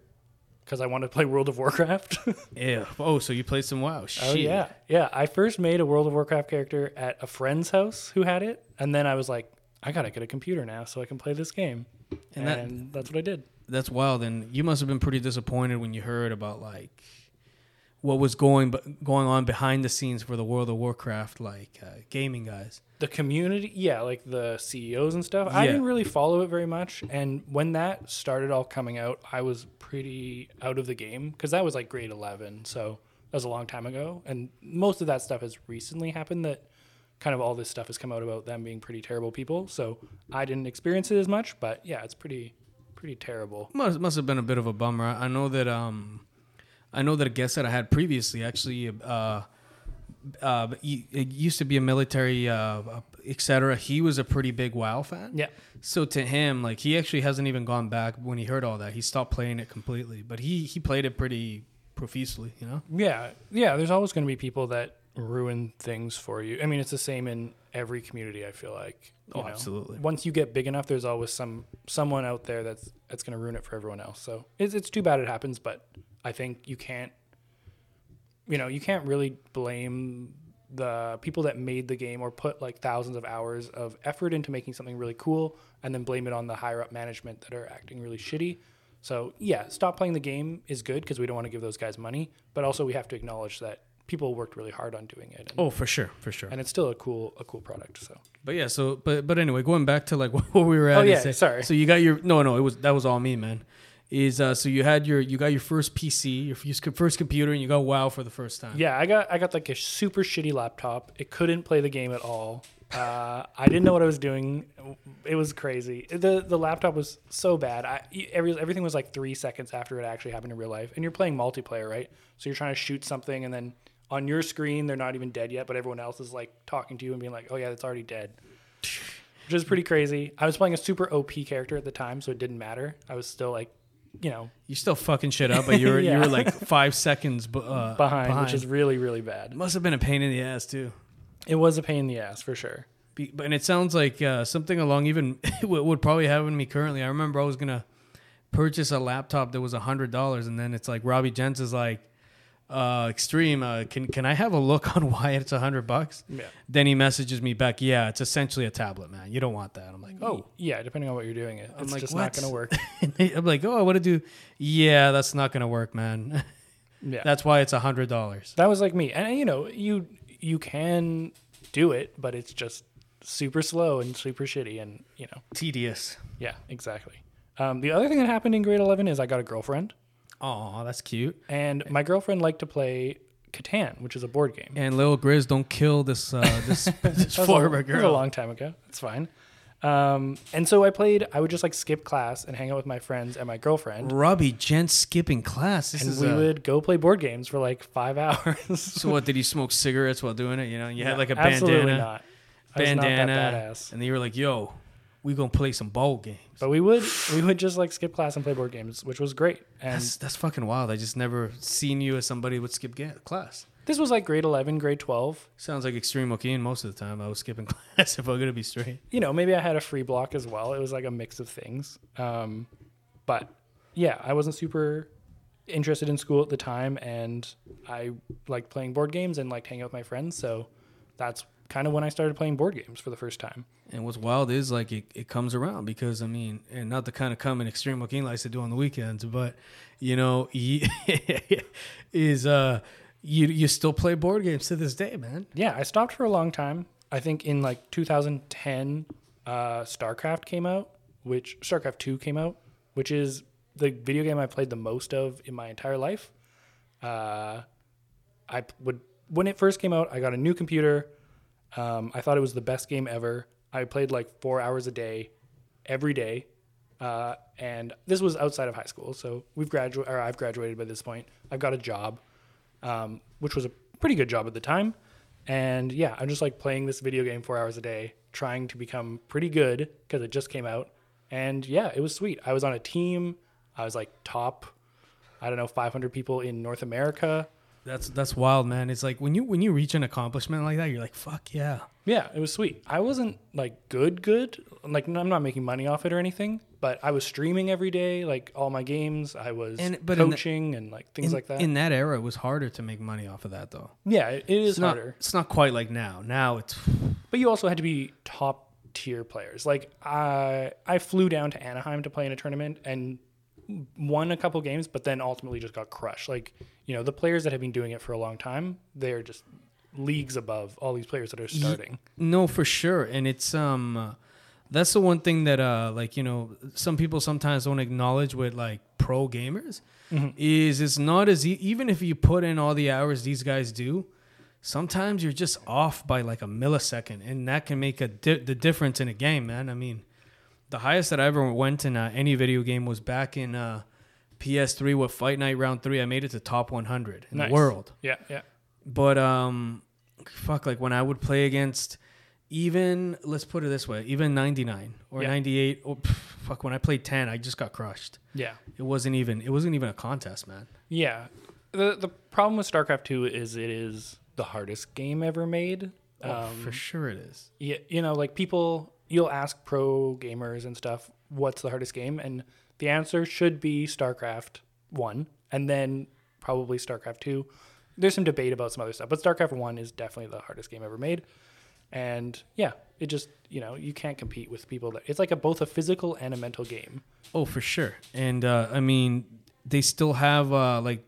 because i wanted to play world of warcraft <laughs> Yeah. Oh, so you played some WoW? Oh, Shit. Oh yeah, yeah. I first made a World of Warcraft character at a friend's house who had it, and then I was like, I gotta get a computer now so I can play this game, And and, that- that's what I did. That's wild. And you must have been pretty disappointed when you heard about like what was going going on behind the scenes for the World of Warcraft like uh, gaming guys. The community, yeah, like the CEOs and stuff. I didn't really follow it very much, and when that started all coming out, I was pretty out of the game because that was like grade eleven, so that was a long time ago, and most of that stuff has recently happened. That kind of all this stuff has come out about them being pretty terrible people. So I didn't experience it as much, but yeah, it's pretty pretty terrible. Must must have been a bit of a bummer. I I know that um, I know that a guest that I had previously actually uh, uh, he, it used to be a military uh, etc. He was a pretty big WoW fan. Yeah. So to him, like he actually hasn't even gone back when he heard all that. He stopped playing it completely, but he he played it pretty profusely. You know. Yeah, yeah. There's always going to be people that ruin things for you. I mean, it's the same in every community. I feel like. Oh, absolutely. Once you get big enough, there's always some someone out there that's that's going to ruin it for everyone else. So it's it's too bad it happens, but I think you can't you know, you can't really blame the people that made the game or put like thousands of hours of effort into making something really cool and then blame it on the higher up management that are acting really shitty. So, yeah, stop playing the game is good because we don't want to give those guys money, but also we have to acknowledge that people worked really hard on doing it. And, Oh, for sure, for sure. and it's still a cool a cool product. So, But yeah, so but but anyway, going back to like <laughs> what we were at. Oh, yeah, that- sorry. So you got your no no it was that was all me man. Is uh so you had your you got your first PC your first computer and you got WoW for the first time. Yeah, I got I got like a super shitty laptop. It couldn't play the game at all. Uh, I didn't know what I was doing. It was crazy. The the laptop was so bad. I every, everything was like three seconds after it actually happened in real life. And you're playing multiplayer, right? So you're trying to shoot something, and then on your screen they're not even dead yet, but everyone else is like talking to you and being like, "Oh yeah, it's already dead," which is pretty crazy. I was playing a super OP character at the time, so it didn't matter. I was still like, you know, You still fucking shit up, but you were <laughs> you were like five seconds b- uh, <laughs> behind, which is really really bad. must have been a pain in the ass too. It was a pain in the ass for sure. Be, but and it sounds like uh, something along even <laughs> what would probably happen to me currently. I remember I was gonna purchase a laptop that was a hundred dollars, and then it's like Robbie Gents is like, uh, "Extreme, uh, can can I have a look <laughs> on why it's a hundred bucks?" Yeah. Then he messages me back, "Yeah, it's essentially a tablet, man. You don't want that." I'm like, "Oh." Yeah, depending on what you're doing, it it's like, just "What?" not going to work. <laughs> I'm like, "Oh, I want to do." Yeah, that's not gonna work, man. <laughs> Yeah, that's why it's a hundred dollars. that was like me, and you know, you you can do it, but it's just super slow and super shitty, and you know, Tedious. yeah, exactly. Um, the other thing that happened in grade eleven is I got a girlfriend, Oh, that's cute. and my girlfriend liked to play Catan, which is a board game. And little Grizz, don't kill this uh, this, <laughs> this That was, a, former that was a long time ago. That's fine. Um, and so I played. I would just like skip class and hang out with my friends and my girlfriend, Robbie Gent skipping class. This and is we a- would go play board games for like five <laughs> hours. So what? Did you smoke cigarettes while doing it? You know, you had like a Absolutely bandana, not. I was not that bandana, badass. and then you were like, "Yo, we gonna play some ball games." But we would we would just like skip class and play board games, which was great. And That's that's fucking wild. I just never seen you as somebody who would skip ga- class. this was like grade eleven, grade twelve. Sounds like extreme Joaquin. Most of the time, I was skipping <laughs> class if I'm gonna be straight. You know, maybe I had a free block as well. It was like a mix of things. Um, but yeah, I wasn't super interested in school at the time, and I liked playing board games and liked hanging out with my friends. So that's kind of when I started playing board games for the first time. And what's wild is like it, it comes around because I mean, and not the kind of come in extreme Joaquin likes to do on the weekends, but you know, <laughs> he is uh you you still play board games to this day, man. Yeah, I stopped for a long time. I think in like 2010, uh, StarCraft came out, which StarCraft 2 came out, which is the video game I played the most of in my entire life. Uh, I would when it first came out, I got a new computer. Um, I thought it was the best game ever. I played like four hours a day, every day, uh, and this was outside of high school. So we've graduated, or I've graduated by this point. I've got a job, um, which was a pretty good job at the time. And yeah, I'm just like playing this video game four hours a day, trying to become pretty good because it just came out. And yeah, it was sweet. I was on a team. I was like top, I don't know, 500 people in North America. That's that's wild, man. It's like when you when you reach an accomplishment like that, you're like, fuck yeah. Yeah, it was sweet. I wasn't like good, good. Like I'm not making money off it or anything, but I was streaming every day, like all my games. I was And- but in the- coaching and like things In, like that. in that era, it was harder to make money off of that, though. yeah, it, it is It's not. harder. It's not quite like now. Now it's But you also had to be top tier players. Like I I flew down to Anaheim to play in a tournament and won a couple games, but then ultimately just got crushed. Like, you know, the players that have been doing it for a long time, they're just leagues above all these players that are starting. No, for sure, and it's um, uh, that's the one thing that uh, like you know, some people sometimes don't acknowledge with like pro gamers is it's not as e- even if you put in all the hours these guys do, sometimes you're just off by like a millisecond, and that can make a di- the difference in a game, man. I mean, the highest that I ever went in uh, any video game was back in uh, PS3 with Fight Night Round Three. I made it to top 100 in Nice. the world Yeah, yeah. but um fuck like when i would play against even let's put it this way even 99 or Yeah. 98 or pff, fuck when i played 10 i just got crushed Yeah. it wasn't even it wasn't even a contest man Yeah. The the problem with StarCraft 2 is it is the hardest game ever made. oh, for sure it is Yeah, you know, like people, you'll ask pro gamers and stuff, what's the hardest game? And the answer should be StarCraft 1 and then probably StarCraft 2. there's some debate about some other stuff, but StarCraft One is definitely the hardest game ever made. And yeah, it just you know you can't compete with people that it's like a both a physical and a mental game. Oh, for sure. And uh, I mean, they still have uh, like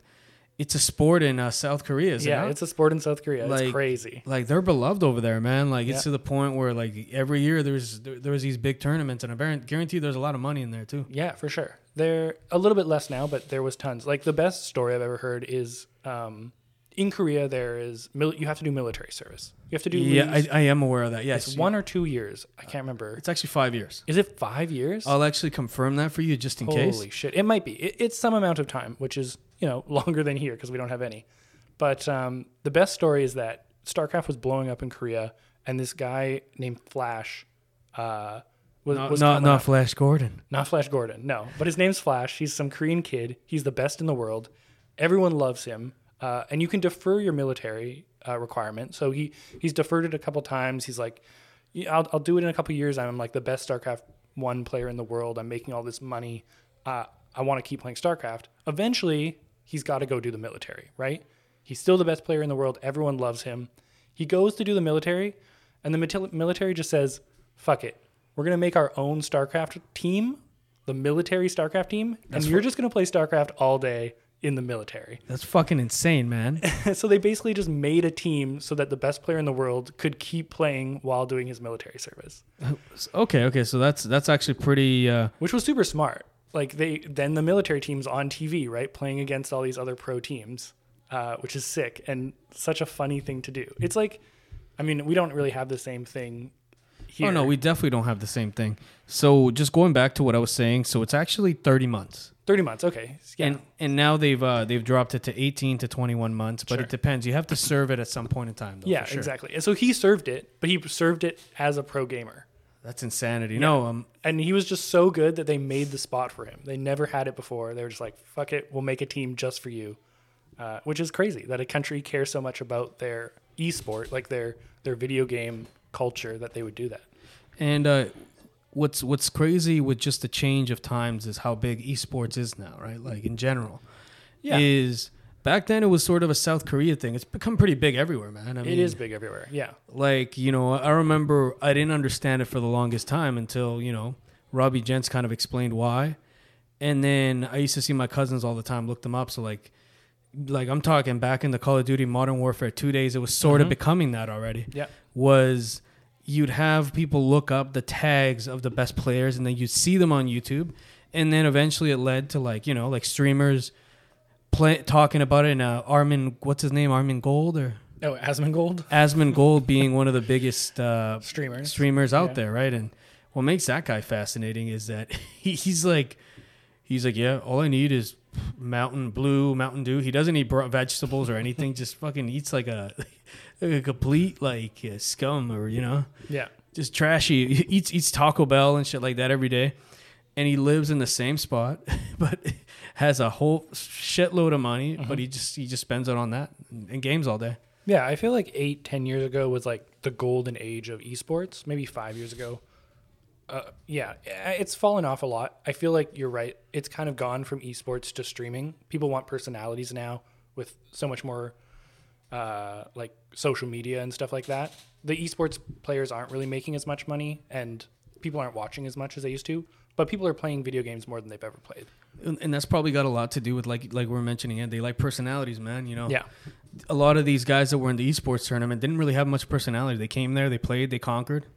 it's a sport in uh, South Korea. Is yeah, it it's a sport in South Korea. Like- it's crazy. like they're beloved over there, man. Like it's Yeah. to the point where like every year there's there, there's these big tournaments, and I guarantee- there's a lot of money in there too. Yeah, for sure. They're a little bit less now, but there was tons. Like the best story I've ever heard is um, in Korea. There is mil- you have to do military service. You have to do Yeah, I. I am aware of that. Yes, it's one or two years. I can't remember. It's actually five years. Is it five years? I'll actually confirm that for you just in Holy case. Holy shit! It might be. It, it's some amount of time, which is you know <laughs> longer than here because we don't have any. But um, the best story is that StarCraft was blowing up in Korea, and this guy named Flash uh, was, Not was not, not. Flash Gordon. Not Flash Gordon, no. But his name's Flash. He's some Korean kid. He's the best in the world. Everyone loves him. Uh, and you can defer your military uh, requirement. So he he's deferred it a couple times. He's like, yeah, I'll, I'll do it in a couple years. I'm like the best StarCraft 1 player in the world. I'm making all this money. Uh, I want to keep playing StarCraft. Eventually, he's got to go do the military, right? He's still the best player in the world. Everyone loves him. He goes to do the military, and the military just says, fuck it. We're going to make our own StarCraft team, the military StarCraft team, and you're just going to play StarCraft all day in the military. That's fucking insane, man. <laughs> so they basically just made a team so that the best player in the world could keep playing while doing his military service, okay, okay, so that's that's actually pretty. Uh, which was super smart. Like they then the military team's on TV, right, playing against all these other pro teams, uh, which is sick and such a funny thing to do. It's like, I mean, we don't really have the same thing. Here. oh no, we definitely don't have the same thing. So just going back to what I was saying, so it's actually thirty months. thirty months, okay, yeah. And and now they've uh, they've dropped it to eighteen to twenty one months, but Sure. it depends. You have to serve it at some point in time. Though, Yeah, for sure. exactly. And so he served it, but he served it as a pro gamer. That's insanity. No, um, And he was just so good that they made the spot for him. They never had it before. They were just like, fuck it, we'll make a team just for you. Uh, which is crazy that a country cares so much about their esport, like their their video game culture, that they would do that. And uh, what's what's crazy with just the change of times is how big esports is now, right? Like in general, Yeah. is back then it was sort of a South Korea thing. It's become pretty big everywhere, man. I mean, It is big everywhere. Yeah. like you know, I remember I didn't understand it for the longest time until you know Robbie Gents kind of explained why, and then I used to see my cousins all the time look them up. So like. Like I'm talking back in the Call of Duty Modern Warfare two days, it was sort of mm-hmm. becoming that already Yeah. was you'd have people look up the tags of the best players and then you'd see them on YouTube and then eventually it led to like you know like streamers play, talking about it and uh, Armin what's his name Armin Gold or Oh, Asmongold <laughs> Asmon Gold being one of the biggest uh, streamers. streamers out Yeah. there right and what makes that guy fascinating is that <laughs> he, he's like he's like yeah all I need is mountain blue mountain dew he doesn't eat vegetables or anything just fucking eats like a, <laughs> a complete like uh, scum or you know Yeah. just trashy. He eats eats Taco Bell and shit like that every day, and he lives in the same spot, but has a whole shitload of money. But he just he just spends it on that and games all day. Yeah, I feel like eight, ten years ago was like the golden age of esports. Maybe five years ago. Uh, yeah, it's fallen off a lot. I feel like you're right. It's kind of gone from esports to streaming. People want personalities now with so much more uh, like social media and stuff like that. The esports players aren't really making as much money, and people aren't watching as much as they used to. But people are playing video games more than they've ever played. And, and that's probably got a lot to do with like like we are mentioning it. They like personalities, man. You know, Yeah, a lot of these guys that were in the esports tournament didn't really have much personality. They came there, they played, they conquered,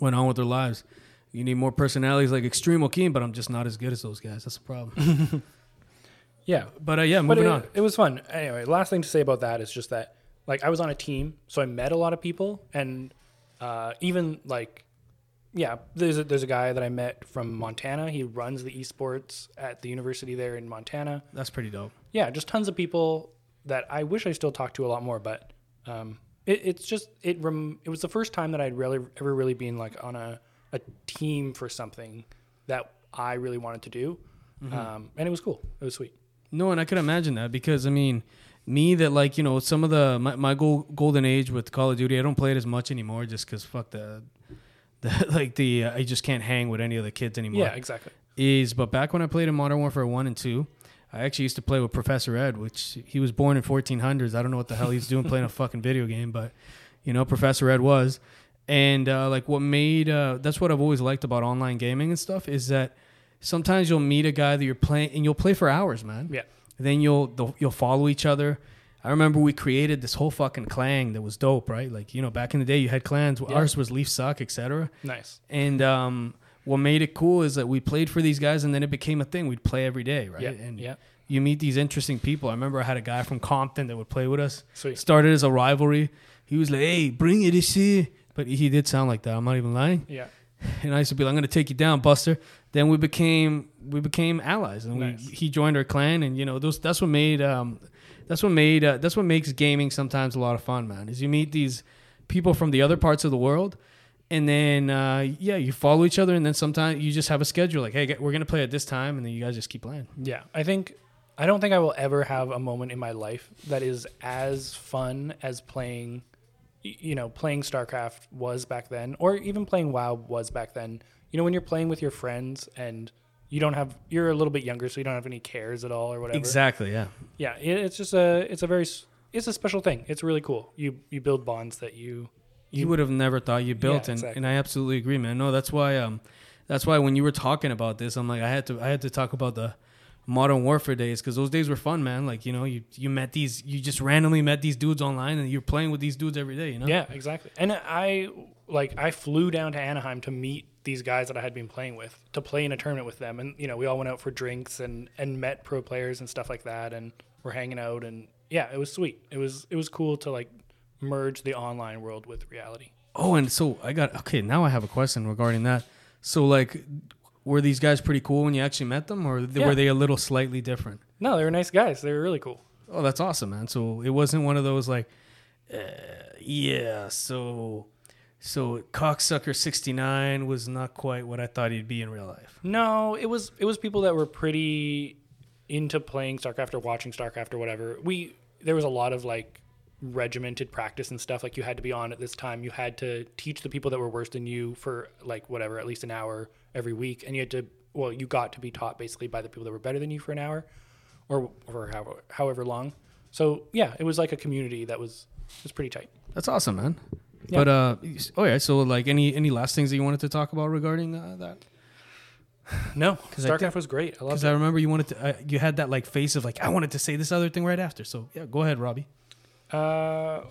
went on with their lives. You need more personalities like Extreme Joaquin, but I'm just not as good as those guys. That's the problem. <laughs> yeah. but uh, yeah, but moving it, on. it was fun. Anyway, last thing to say about that is just that like I was on a team, so I met a lot of people, and uh, even like yeah, there's a, there's a guy that I met from Montana. He runs the esports at the university there in Montana. That's pretty dope. Yeah, just tons of people that I wish I still talked to a lot more, but um, it, it's just it rem- it was the first time that I'd really ever really been like on a a team for something that I really wanted to do, um, and it was cool. It was sweet. No, and I could imagine that because I mean, me that like you know some of the my, my goal, golden age with Call of Duty, I don't play it as much anymore just because fuck the, <laughs> the like the uh, I just can't hang with any of the kids anymore. Yeah, exactly. Is but back when I played in Modern Warfare one and two, I actually used to play with Professor Ed, which he was born in 1400s. I don't know what the hell he's doing playing a <laughs> fucking video game, but you know, Professor Ed was. And uh, like what made uh, that's what I've always liked about online gaming and stuff is that sometimes you'll meet a guy that you're playing and you'll play for hours, man. Yeah. Then you'll you'll follow each other. I remember we created this whole fucking clan that was dope, right? Like you know, back in the day, you had clans. Yeah. Ours was Leaf Suck, etc. Nice. And um, what made it cool is that we played for these guys, and then it became a thing. We'd play every day, right? Yeah. And yeah. you meet these interesting people. I remember I had a guy from Compton that would play with us. Sweet. Started as a rivalry. He was like, "Hey, bring it, shit." But he did sound like that. I'm not even lying. Yeah. <laughs> And I used to be like, "I'm gonna take you down, Buster." Then we became we became allies, and Nice. we, he joined our clan, and you know, those that's what made um, that's what made uh, that's what makes gaming sometimes a lot of fun, man. Is you meet these people from the other parts of the world, and then uh, yeah, you follow each other, and then sometimes you just have a schedule like, "Hey, we're gonna play at this time," and then you guys just keep playing. Yeah, I think I don't think I will ever have a moment in my life that is as fun as playing you know, playing StarCraft was back then or even playing WoW was back then. You know, when you're playing with your friends and you don't have you're a little bit younger so you don't have any cares at all or whatever. Exactly. Yeah. Yeah, it, it's just a it's a very it's a special thing. It's really cool. You you build bonds that you you would have never thought you built and, exactly. and I absolutely agree man no that's why um that's why when you were talking about this I'm like I had to I had to talk about the modern warfare days because those days were fun man like you know you you met these you just randomly met these dudes online and you're playing with these dudes every day you know Yeah, exactly. And I like I flew down to Anaheim to meet these guys that I had been playing with to play in a tournament with them, and you know we all went out for drinks and and met pro players and stuff like that, and we're hanging out, and yeah, it was sweet. It was it was cool to like merge the online world with reality. oh and so I got okay now I have a question regarding that so like were these guys pretty cool when you actually met them or Yeah. were they a little slightly different No, they were nice guys. They were really cool. Oh, that's awesome, man. So it wasn't one of those like, uh, yeah, so so cocksucker sixty nine was not quite what I thought he'd be in real life. No, it was it was people that were pretty into playing StarCraft or watching StarCraft or whatever. We there was a lot of like regimented practice and stuff. Like you had to be on at this time. You had to teach the people that were worse than you for like whatever, at least an hour every week, and you had to well, you got to be taught basically by the people that were better than you for an hour, or or however, however long. So yeah, it was like a community that was was pretty tight. That's awesome, man. Yeah. But uh, oh yeah. So like, any any last things that you wanted to talk about regarding uh, that? No, because StarCraft think- was great. I loved Because it. I remember you wanted to, uh, you had that like face of like I wanted to say this other thing right after. So yeah, go ahead, Robbie. Uh,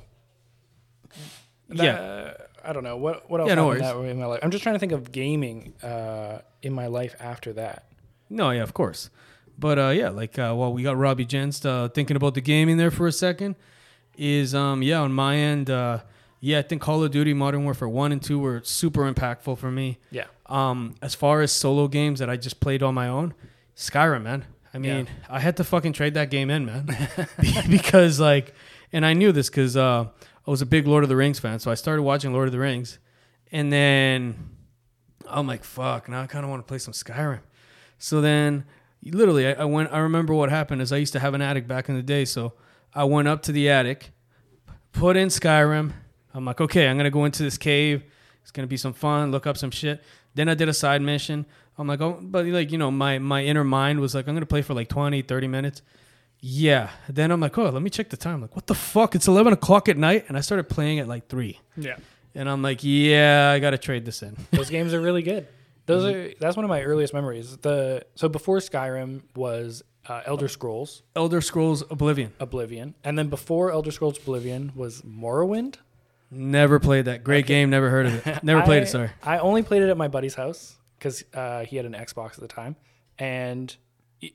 Yeah. yeah. I don't know what what else Yeah, no worries. that in my life. I'm just trying to think of gaming uh, in my life after that. No, yeah, of course. But uh, yeah, like uh, while we got Robbie Gents uh, thinking about the gaming there for a second, is um yeah on my end, uh, yeah, I think Call of Duty Modern Warfare one and two were super impactful for me. Yeah, Um, as far as solo games that I just played on my own, Skyrim, man. I mean, I had to fucking trade that game in, man, <laughs> because like, and I knew this because uh, I was a big Lord of the Rings fan, so I started watching Lord of the Rings, and then I'm like, fuck, now I kind of want to play some Skyrim. So then, literally, I, I went. I remember what happened is I used to have an attic back in the day, so I went up to the attic, put in Skyrim. I'm like, okay, I'm gonna go into this cave. It's gonna be some fun. Look up some shit. Then I did a side mission. I'm like, oh, but like, you know, my my inner mind was like, I'm gonna play for like 20, 30 minutes. Yeah. Then I'm like, oh, let me check the time. like, what the fuck? It's 11 o'clock at night, and I started playing at like three. yeah. And I'm like, yeah, I gotta trade this in. Those <laughs> games are really good. Those Mm-hmm. are that's one of my earliest memories. The so before Skyrim was uh, Elder Scrolls Elder Scrolls Oblivion. Oblivion, and then before Elder Scrolls Oblivion was Morrowind. Never played that. Great game. Never heard of it. <laughs> Never played it. Sorry. I only played it at my buddy's house because uh, he had an Xbox at the time. And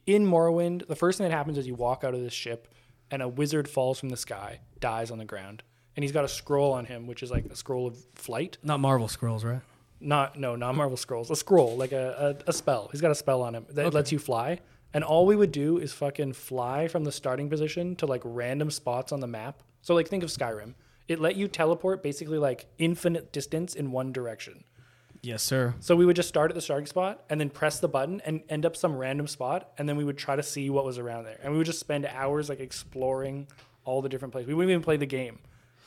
in Morrowind, the first thing that happens is you walk out of this ship, and a wizard falls from the sky, dies on the ground, and he's got a scroll on him, which is like a scroll of flight. Not Marvel Scrolls, right? Not no, not Marvel scrolls. A scroll, like a, a, a spell. He's got a spell on him that lets you fly. And all we would do is fucking fly from the starting position to like random spots on the map. So like think of Skyrim. It let you teleport basically like infinite distance in one direction. Yes, sir. So we would just start at the starting spot and then press the button and end up some random spot, and then we would try to see what was around there. And we would just spend hours like exploring all the different places. We wouldn't even play the game.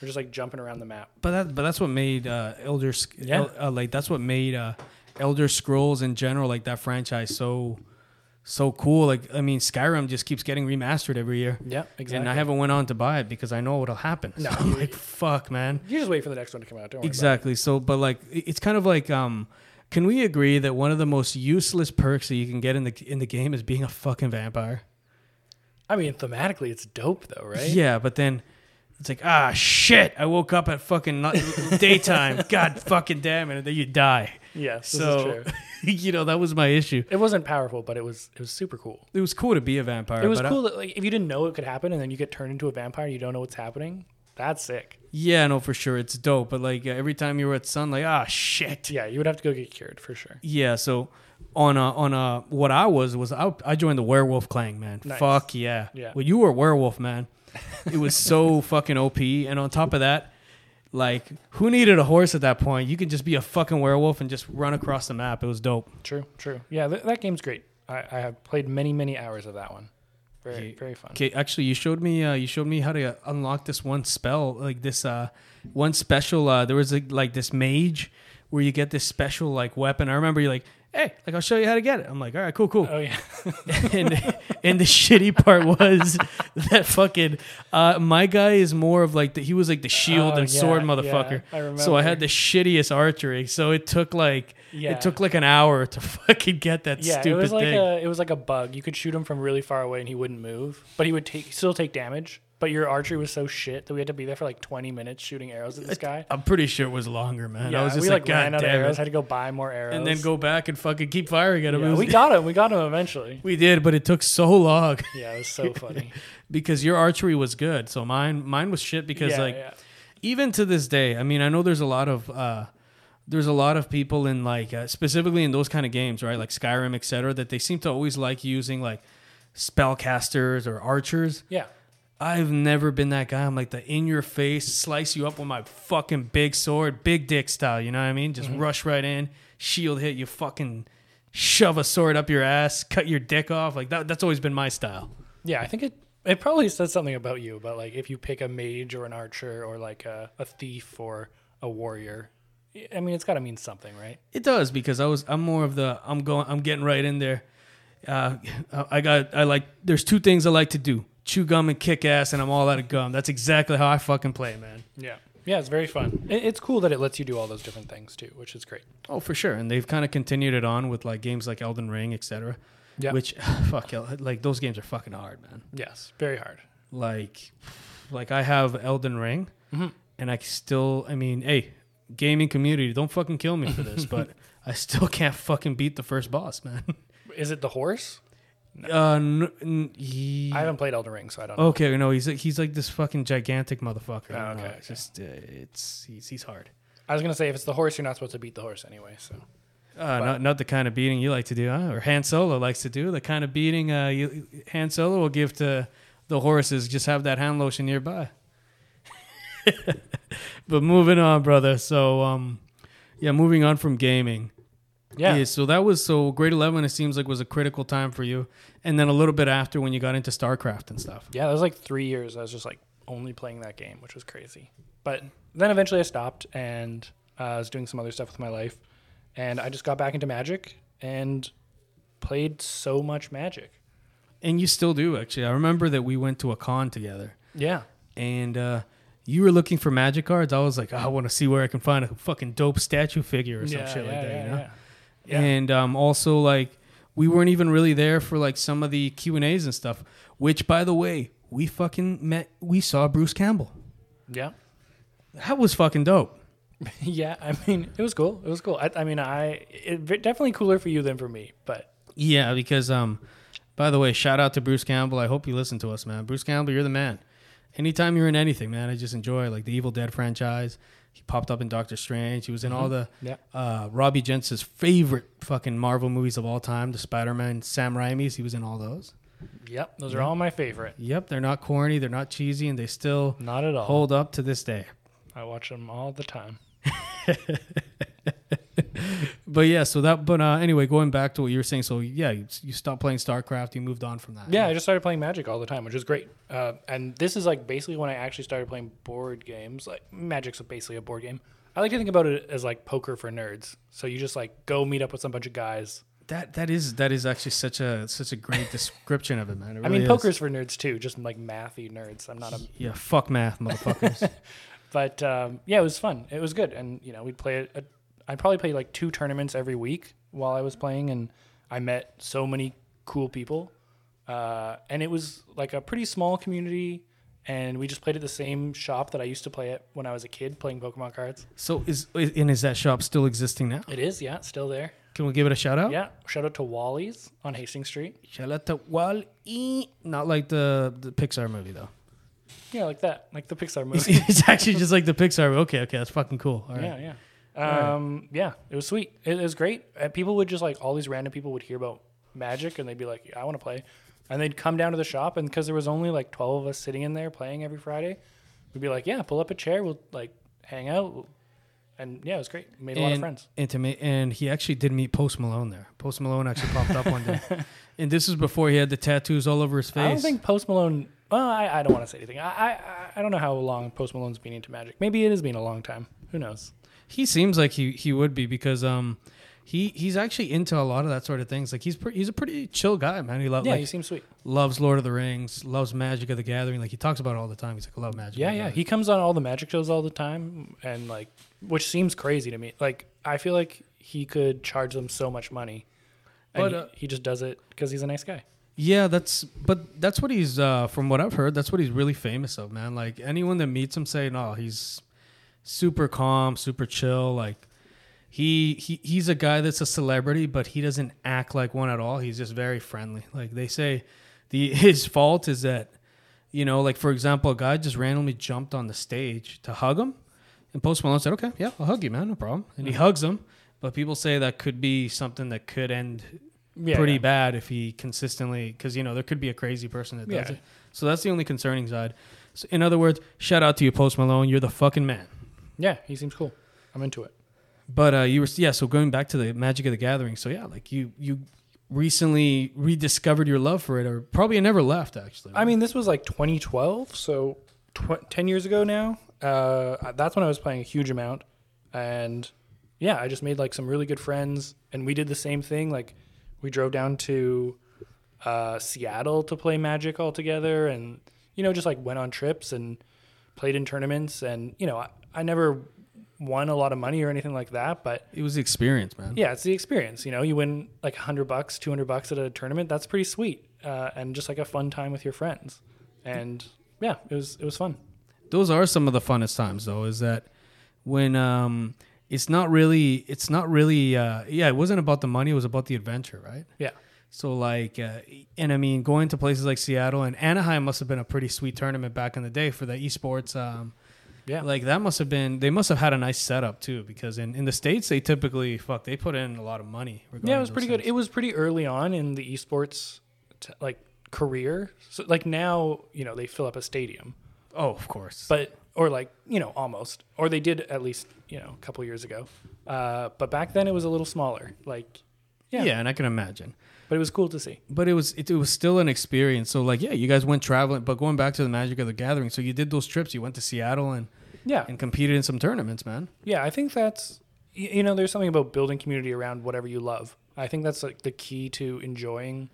We're just like jumping around the map. But that, but that's what made uh, Elder, Yeah. El- uh, like that's what made uh, Elder Scrolls in general, like that franchise, so so cool. Like I mean, Skyrim just keeps getting remastered every year. Yeah, exactly. And I haven't went on to buy it because I know what'll happen. No, So <laughs> I'm like, fuck, man. You just wait for the next one to come out. Exactly. So, but like, it's kind of like, um, can we agree that one of the most useless perks that you can get in the in the game is being a fucking vampire? I mean, thematically, it's dope though, right? Yeah, but then it's like, ah, shit! I woke up at fucking not- <laughs> daytime. God fucking damn it! And then you die. Yes. This So, <laughs> you know, that was my issue. It wasn't powerful, but it was it was super cool. It was cool to be a vampire. It was but I- cool that like if you didn't know it could happen and then you get turned into a vampire, and you don't know what's happening. That's sick. yeah, no, for sure, it's dope. But like uh, every time you were at sun, like, ah, shit. Yeah, you would have to go get cured for sure. Yeah, so on a, on a, what I was was I, I joined the werewolf clan, man. Nice. Fuck yeah. Yeah. Well, you were a werewolf, man. It was so fucking OP, and on top of that, like who needed a horse at that point? You could just be a fucking werewolf and just run across the map. It was dope. True, true. Yeah, th- that game's great. I, I have played many, many hours of that one. Very, very fun. Okay, actually, you showed me uh, you showed me how to unlock this one spell, like this uh, one special. Uh, there was like, like this mage where you get this special like weapon. I remember you're like, hey, like I'll show you how to get it. I'm like, all right, cool, cool. Oh yeah, <laughs> and and the shitty part was <laughs> that fucking uh, my guy is more of like the, he was like the shield Oh, and yeah, sword yeah, motherfucker. I so I had the shittiest archery. So it took like Yeah. it took like an hour to <laughs> fucking get that yeah. stupid It was like thing. a it was like a bug. You could shoot him from really far away and he wouldn't move, but he would take still take damage. But your archery was so shit that we had to be there for like 20 minutes shooting arrows at this guy. I'm pretty sure it was longer, man. Yeah, I was just we like, like, God ran out of damn arrows, it. had to go buy more arrows, And then go back and fucking keep firing at him. It Yeah, was- we got him. We got him eventually. we did, but it took so long <laughs> Yeah, it was so <laughs> funny. because your archery was good. So mine mine was shit because yeah, like yeah. even to this day, I mean, I know there's a lot of uh, there's a lot of people in like uh, specifically in those kind of games, right? Like Skyrim, etc. That they seem to always like using like spellcasters or archers. yeah. I've never been that guy. I'm like the in your face, slice you up with my fucking big sword, big dick style. You know what I mean? Just rush right in, shield hit you, fucking shove a sword up your ass, cut your dick off. Like that. That's always been my style. Yeah, I think it it probably says something about you but like if you pick a mage or an archer or like a, a thief or a warrior. I mean, it's got to mean something, right? It does because I was I'm more of the I'm going I'm getting right in there. Uh, I got I like there's two things I like to do: chew gum and kick ass, and I'm all out of gum. That's exactly how I fucking play, man. Yeah. Yeah, it's very fun. It, it's cool that it lets you do all those different things too, which is great. Oh, for sure. And they've kind of continued it on with like games like Elden Ring, etc. Yeah. Which <laughs> fuck El- like those games are fucking hard, man. Yes, very hard. Like like I have Elden Ring, mm-hmm. and I still I mean, hey, gaming community, don't fucking kill me for this, but <laughs> I still can't fucking beat the first boss, man. Is it the horse? Uh, n- n- he, I haven't played Elden Ring, so I don't know. Okay, no, he's he's like this fucking gigantic motherfucker. Oh, okay, it's just uh, it's he's he's hard. I was gonna say if it's the horse, you're not supposed to beat the horse anyway. So Uh, not not the kind of beating you like to do, huh? Or Han Solo likes to do. The kind of beating uh, you, Han Solo will give to the horses. Just have that hand lotion nearby. <laughs> but moving on, brother. So um, yeah, moving on from gaming. Yeah, So that was so grade eleven. It seems like was a critical time for you, and then a little bit after when you got into StarCraft and stuff. yeah, that was like three years. I was just like only playing that game, which was crazy. But then eventually I stopped and uh, I was doing some other stuff with my life, and I just got back into Magic and played so much Magic. And you still do actually. I remember that we went to a con together. Yeah, and uh, you were looking for magic cards. I was like, oh, I want to see where I can find a fucking dope statue figure or some shit like that, you know. Yeah. And um, also like we weren't even really there for like some of the Q and A's and stuff. Which, by the way, we fucking met. We saw Bruce Campbell. Yeah. That was fucking dope. <laughs> Yeah, I mean, it was cool. It was cool. I, I mean, I it, definitely cooler for you than for me, but Yeah, because um, by the way, shout out to Bruce Campbell. I hope you listen to us, man. Bruce Campbell, you're the man. Anytime you're in anything, man, I just enjoy like the Evil Dead franchise. He popped up in Doctor Strange. He was in all the Yeah. uh, Robbie Gents's favorite fucking Marvel movies of all time, the Spider-Man, Sam Raimi's. He was in all those. yep, those are all my favorite. Yep, they're not corny, they're not cheesy, and they still Not at all. hold up to this day. I watch them all the time. <laughs> But yeah, so that. But uh, anyway, going back to what you were saying. So yeah, you, you stopped playing StarCraft. You moved on from that. Yeah, I just started playing Magic all the time, which is great. Uh, and this is like basically when I actually started playing board games. Like Magic's basically a board game. I like to think about it as like poker for nerds. So you just like go meet up with some bunch of guys, That that is that is actually such a such a great description of it, man. It I mean, is. poker's for nerds too, just like mathy nerds. I'm not a Yeah, fuck math, motherfuckers. <laughs> But um, yeah, it was fun. It was good, and you know, we'd play it. I'd probably played like two tournaments every week while I was playing, and I met so many cool people. Uh, and it was like a pretty small community, and we just played at the same shop that I used to play at when I was a kid, playing Pokemon cards. so is and is that shop still existing now? It is, yeah, still there. Can we give it a shout out? Yeah, shout out to Wally's on Hastings Street. Shout out to Wall E. Not like the the Pixar movie though. Yeah, like that, like the Pixar <laughs> movie. it's actually just like the Pixar. Okay, okay, that's fucking cool. All right. Yeah, yeah. Um, yeah, it was sweet. It, it was great. Uh, people would just like all these random people would hear about Magic and they'd be like, "I want to play," and they'd come down to the shop and because there was only like twelve of us sitting in there playing every Friday, we'd be like, "Yeah, pull up a chair. We'll like hang out." And yeah, it was great. Made a lot of friends. And, to ma- and he actually did meet Post Malone there. Post Malone actually popped up one day, <laughs> and this was before he had the tattoos all over his face. I don't think Post Malone. Well, I, I don't want to say anything. I, I I don't know how long Post Malone's been into Magic. Maybe it has been a long time. Who knows? He seems like he he would be because um he he's actually into a lot of that sort of things. Like he's pre- he's a pretty chill guy, man. He loves Yeah, like, he seems sweet. loves Lord of the Rings, loves Magic of the Gathering. Like he talks about it all the time. He's like, I love Magic. Yeah, yeah. Gathering." He comes on all the magic shows all the time, and like, which seems crazy to me. Like, I feel like he could charge them so much money, and But, he, uh, he just does it because he's a nice guy. Yeah, that's but that's what he's uh from what I've heard, that's what he's really famous of, man. Like anyone that meets him say, No, he's super calm, super chill, like he, he he's a guy that's a celebrity, but he doesn't act like one at all. He's just very friendly. Like they say the <laughs> his fault is that you know, like for example, a guy just randomly jumped on the stage to hug him and Post Malone said, Okay, yeah, I'll hug you, man, no problem. And he hugs him. But people say that could be something that could end Yeah, pretty yeah. bad if he consistently because you know there could be a crazy person that does Yeah. it. So that's the only concerning side. So in other words, shout out to you, Post Malone. You're the fucking man. Yeah, he seems cool. I'm into it. But uh, you were yeah. So going back to the Magic of the Gathering. So yeah, like you you recently rediscovered your love for it, or probably it never left actually. I mean, this was like 2012, so tw- 10 years ago now. Uh, that's when I was playing a huge amount, and yeah, I just made like some really good friends, and we did the same thing. Like, we drove down to uh, Seattle to play Magic all together, and you know, just like went on trips and played in tournaments, and you know, I, I never won a lot of money or anything like that, but it was the experience, man. yeah, it's the experience. You know, you win like hundred bucks, two hundred bucks at a tournament. That's pretty sweet, uh, and just like a fun time with your friends. And yeah, it was it was fun. those are some of the funnest times though is that when um it's not really it's not really uh yeah it wasn't about the money it was about the adventure right Yeah, so like uh, and i mean going to places like seattle and anaheim must have been a pretty sweet tournament back in the day for the esports um yeah, like that must have been they must have had a nice setup too because in, in the states they typically fuck they put in a lot of money yeah, it was pretty good. It was pretty early on in the esports t- like career. So like now, you know, they fill up a stadium, oh of course but or like you know almost, or they did at least you know a couple years ago. Uh, but back then it was a little smaller. Like yeah. yeah, and i can imagine but it was cool to see. but it was it, it was still an experience. So like yeah, you guys went traveling, but going back to the Magic of the Gathering, so you did those trips. You went to Seattle and Yeah, and competed in some tournaments, man. Yeah, I think that's you know, there's something about building community around whatever you love. I think that's like the key to enjoying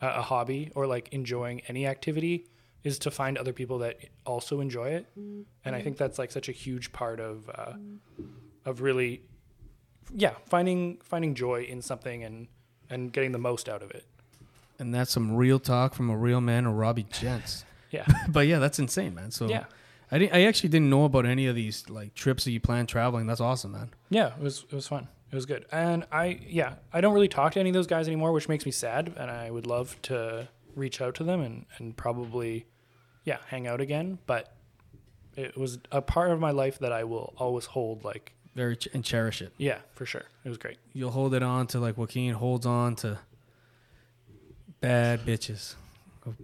a, a hobby or like enjoying any activity is to find other people that also enjoy it. And I think that's like such a huge part of uh, of really yeah, finding finding joy in something and and getting the most out of it. And that's some real talk from a real man, or Robbie Gents. <laughs> Yeah. <laughs> but yeah, that's insane, man. So Yeah. I I actually didn't know about any of these like trips that you plan traveling. That's awesome, man. Yeah, it was it was fun. It was good. And I yeah, I don't really talk to any of those guys anymore, which makes me sad. And I would love to reach out to them and, and probably yeah, hang out again. But it was a part of my life that I will always hold like Very ch- and cherish it. yeah, for sure. It was great. You'll hold it on to like Joaquin holds on to bad bitches,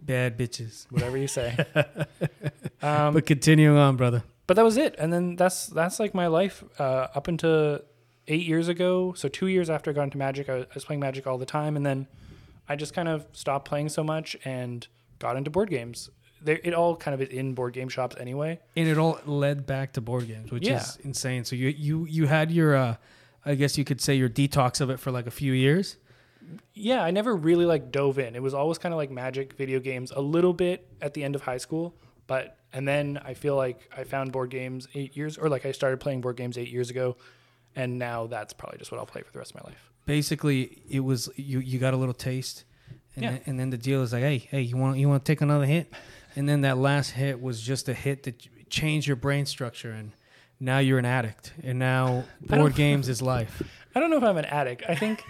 bad bitches. Whatever you say. <laughs> um, But continuing on, brother. but that was it and then that's that's like my life uh, up until eight years ago so two years after i got into magic I was, I was playing magic all the time and then i just kind of stopped playing so much and got into board games they, it all kind of is in board game shops anyway And it all led back to board games, which Yeah. is insane. So you you you had your, uh, I guess you could say your detox of it for like a few years. yeah, I never really like dove in. It was always kind of like Magic video games, a little bit at the end of high school, but and then I feel like I found board games eight years, or like I started playing board games eight years ago, and now that's probably just what I'll play for the rest of my life. Basically, it was you. You got a little taste, and Yeah. then, and then the deal is like, hey, hey, you want you want to take another hit, and then that last hit was just a hit that changed your brain structure, and now you're an addict, and now <laughs> board games <laughs> is life. I don't know if I'm an addict. I think,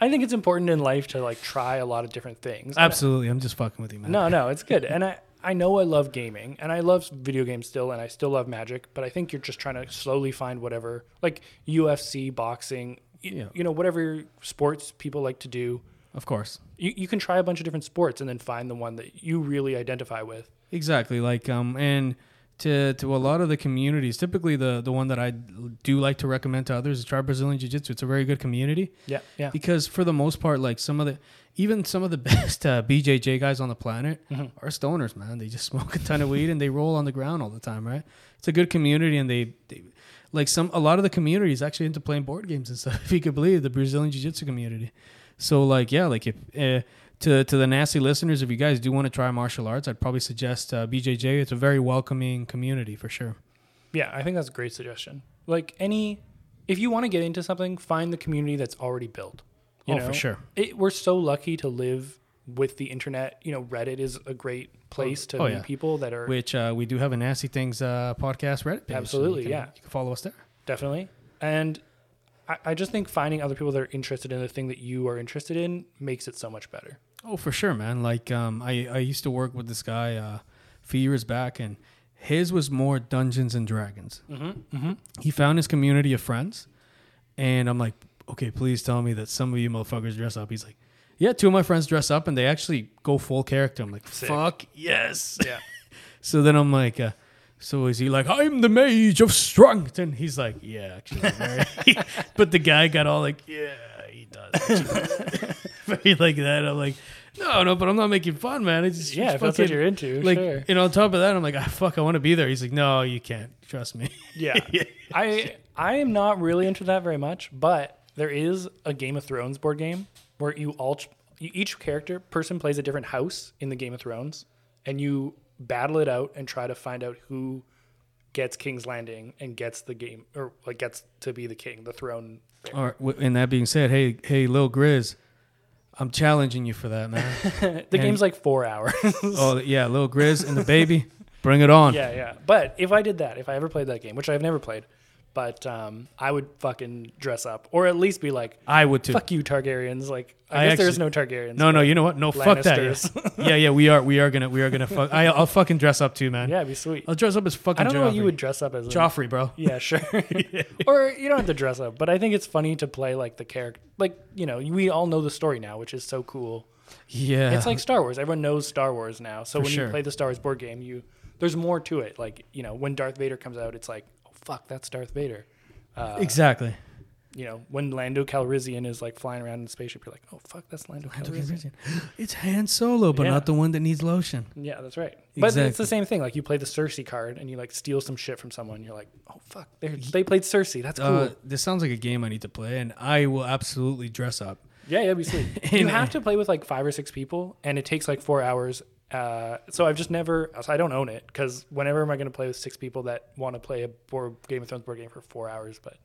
I think it's important in life to like try a lot of different things. And I- Absolutely, I'm just fucking with you, man. No, no, it's good. And I, I know I love gaming and I love video games still and I still love magic, but I think you're just trying to slowly find whatever like UFC, boxing, y- Yeah. you know, whatever sports people like to do. of course. You, you can try a bunch of different sports and then find the one that you really identify with. Exactly. Like um and to to a lot of the communities, typically the the one that I do like to recommend to others is try Brazilian Jiu Jitsu. It's a very good community Yeah, yeah. because for the most part, like some of the even some of the <laughs> best uh, BJJ guys on the planet Mm-hmm. are stoners, man. They just <laughs> smoke a ton of weed and they roll on the ground all the time, right? It's a good community and they, they like some a lot of the community is actually into playing board games and stuff. <laughs> If you could believe the Brazilian Jiu Jitsu community. So like yeah, like if uh, to to the nasty listeners, if you guys do want to try martial arts, I'd probably suggest uh, BJJ. It's a very welcoming community for sure. Yeah, I think that's a great suggestion. Like any, if you want to get into something, find the community that's already built. You Oh, know? for sure. It, we're so lucky to live with the internet. You know, Reddit is a great place to oh, meet yeah. people that are Which uh, we do have a nasty things uh, podcast Reddit page. so Absolutely, you can, yeah. You can follow us there. definitely. And I, I just think finding other people that are interested in the thing that you are interested in makes it so much better. Oh, for sure, man. Like, um, I, I used to work with this guy uh, a few years back, and his was more Dungeons and Dragons. Mm-hmm, He found his community of friends, and I'm like, okay, please tell me that some of you motherfuckers dress up. He's like, yeah, two of my friends dress up, and they actually go full character. I'm like, fuck yes. Yeah. <laughs> So then I'm like, uh, so is he like, I'm the mage of strength? And he's like, yeah, actually. very." <laughs> but the guy got all like, yeah, he does. actually." <laughs> Very like that. I'm like, no, no, but I'm not making fun, man. It's just Yeah, if that's what you're into, Like, sure. and on top of that, I'm like, ah, fuck, I want to be there. He's like, no, you can't. Trust me. <laughs> Yeah. I I am not really into that very much, but there is a Game of Thrones board game where you all you, each character person plays a different house in the Game of Thrones, and you battle it out and try to find out who gets King's Landing and gets the game or like gets to be the king, the throne. All right. And that being said, hey, hey, Lil Grizz, I'm challenging you for that, man. <laughs> The game's like four hours. <laughs> oh yeah, little Grizz and the baby, bring it on. yeah, yeah. But if I did that, if I ever played that game, which I've never played, but um, I would fucking dress up or at least be like, I would too. "Fuck you, Targaryens!" Like, I, I guess there is no Targaryens. No, no, you know what? No, fuck that. <laughs> Yeah. yeah, we are, we are gonna, we are gonna fuck. I, I'll fucking dress up too, man. Yeah, it'd be sweet. I'll dress up as fucking. I don't know what you would dress up as. Joffrey, bro. <laughs> Yeah, sure. <laughs> or you don't have to dress up, but I think it's funny to play like the character. Like you know, we all know the story now, which is so cool. Yeah, It's like Star Wars. Everyone knows Star Wars now. So For when sure. you play the Star Wars board game, you there's more to it. Like you know, when Darth Vader comes out, it's like, fuck, that's Darth Vader. exactly. You know, when Lando Calrissian is like flying around in a spaceship, you're like, oh fuck, that's Lando, Calrissian. It's Han Solo, but Yeah. not the one that needs lotion. Yeah, that's right. But it's the same thing. Like you play the Cersei card and you like steal some shit from someone. You're like, oh fuck, they they played Cersei. That's cool. Uh, this sounds like a game I need to play, and I will absolutely dress up. Yeah, yeah, be sweet. <laughs> you have to play with like five or six people, and it takes like four hours. Uh, so I've just never, so I don't own it because whenever am I going to play with six people that want to play a board Game of Thrones board game for four hours? But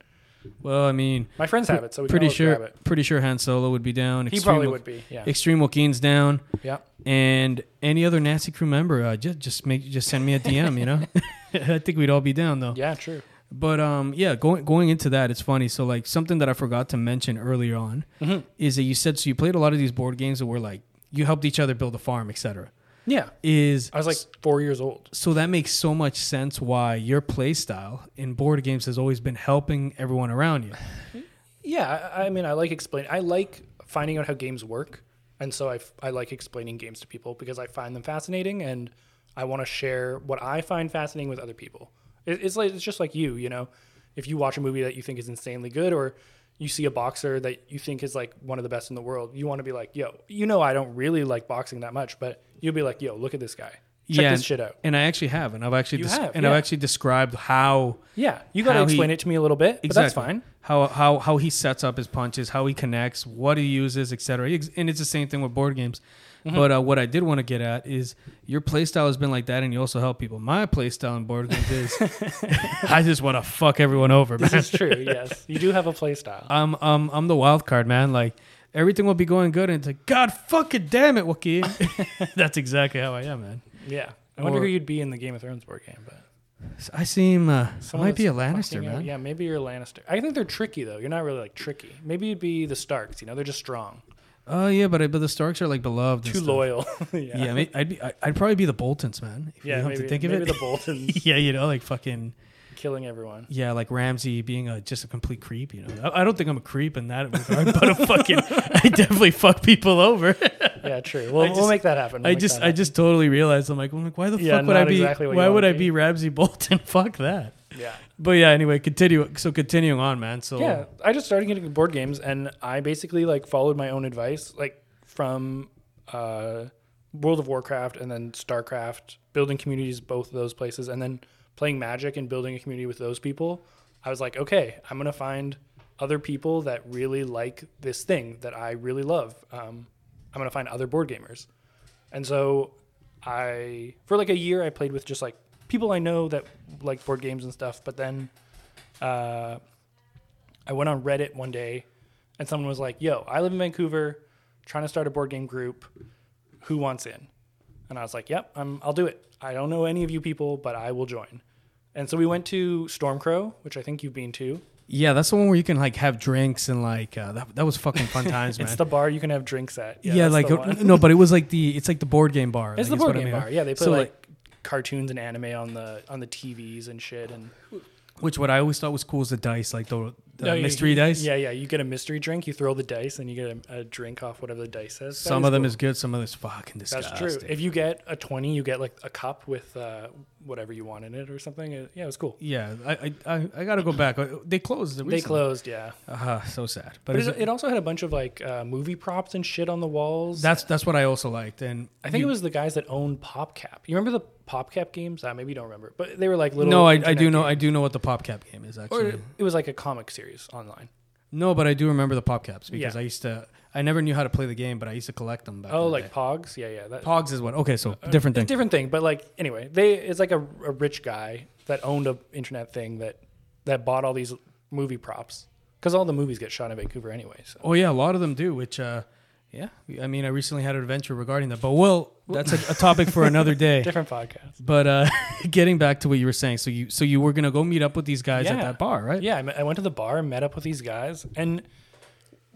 Well, I mean, my friends have it, so we pretty sure, pretty sure Han Solo would be down. He Extreme probably Wo- would be. Yeah, Extreme Joaquin's down, yeah. and any other nasty crew member, uh, just just make just send me a DM. You know, <laughs> <laughs> I think we'd all be down though. Yeah, true. But um, yeah, going going into that, it's funny. So like something that I forgot to mention earlier on Mm-hmm. is that you said so you played a lot of these board games that were like you helped each other build a farm, etc. Yeah, Is I was like four years old. so that makes so much sense why your play style in board games has always been helping everyone around you. Hmm. Yeah, I, I mean, I like explaining. I like finding out how games work, and so I, f- I like explaining games to people because I find them fascinating, and I want to share what I find fascinating with other people. It, it's like it's just like you, you know, if you watch a movie that you think is insanely good, or you see a boxer that you think is like one of the best in the world, you want to be like, yo, you know, I don't really like boxing that much, but you'll be like, yo, look at this guy, check yeah, this shit out. And I actually have, and I've actually des- have, and I've actually described how Yeah, you got to how he- explain it to me a little bit, but that's Exactly. fine. how how how he sets up his punches, how he connects, what he uses, etc. And it's the same thing with board games. Mm-hmm. But uh, what I did want to get at is your playstyle has been like that, and you also help people. My playstyle in board games is <laughs> I just want to fuck everyone over, man. This is true. Yes, you do have a play style. <laughs> I'm um I'm the wild card, man. Like everything will be going good, and it's like God fucking damn it, Wookie. <laughs> That's exactly how I am, man. Yeah, I wonder Or- who you'd be in the Game of Thrones board game, but I seem uh, I might be a Lannister, out- man. Yeah, maybe you're a Lannister. I think they're tricky though. You're not really like tricky. Maybe you'd be the Starks. You know, they're just strong, Oh yeah, but I, but the Starks are like beloved. too loyal. <laughs> yeah, Yeah, may- I'd be I- I'd probably be the Boltons, man. If yeah. you have Maybe, to think of it. the <laughs> Boltons yeah, you know, like fucking killing everyone. yeah, like Ramsay being a just a complete creep. You know, I, I don't think I'm a creep in that regard, but a fucking <laughs> I definitely fuck people over. Yeah, true. We'll, just- we'll make that happen. We'll I just I just totally realized I'm like, I'm like why the Yeah, fuck would I be? exactly why would I be. be Ramsay Bolton? fuck that. But yeah, anyway, continue. So continuing on, man. So Yeah, I just started getting board games, and I basically like followed my own advice, like from uh, World of Warcraft and then StarCraft, building communities both of those places, and then playing Magic and building a community with those people. I was like, okay, I'm gonna find other people that really like this thing that I really love. Um, I'm gonna find other board gamers, and so I for like a year I played with just like people I know that like board games and stuff, but then. Uh, I went on Reddit one day and someone was like, Yo, I live in Vancouver, trying to start a board game group. Who wants in? And I was like, Yep, I'm, I'll do it. I don't know any of you people, but I will join. And so we went to Stormcrow, which I think you've been to. yeah, that's the one where you can like have drinks and like uh, that. That was fucking fun times, <laughs> man. It's the bar you can have drinks at. yeah, that's like uh, no, but it was like the it's like the board game bar. it's like, the board what I game mean. bar. Yeah, they put So, like, cartoons and anime on the on the TVs and shit. And which what I always thought was cool is the dice, like the, the No, mystery you- dice. Yeah, yeah. You get a mystery drink, you throw the dice, and you get a, a drink off whatever the dice says. That Some of them cool. is good, some of them is fucking disgusting. That's true. If you get a 20, you get like a cup with uh, whatever you want in it or something. It- yeah, it was cool. yeah, I I, I, I gotta go back. Uh, They closed. They closed, yeah. Uh, so sad. But, But it, it, also had a bunch of like uh, movie props and shit on the walls. that's that's what I also liked. And I think you- it was the guys that owned PopCap. You remember the PopCap games? Uh, maybe you don't remember, but they were like little. no, I, I do know I do know what the PopCap game is actually. Or it was like a comic series online. no, but I do remember the PopCaps because Yeah. I used to. I never knew how to play the game, but I used to collect them. Back Oh, like day. Pogs? Yeah, yeah. That, Pogs is what? Okay, so different It's thing. different thing, but like anyway, they it's like a, a rich guy that owned a internet thing that that bought all these movie props because all the movies get shot in Vancouver anyway. So Oh yeah, a lot of them do. Which, uh, yeah, I mean, I recently had an adventure regarding that. But well, that's a, a topic for another <laughs> day. different podcast. But uh, <laughs> getting back to what you were saying, so you so you were gonna go meet up with these guys at that bar, right? Yeah, I, met- I went to the bar and met up with these guys, and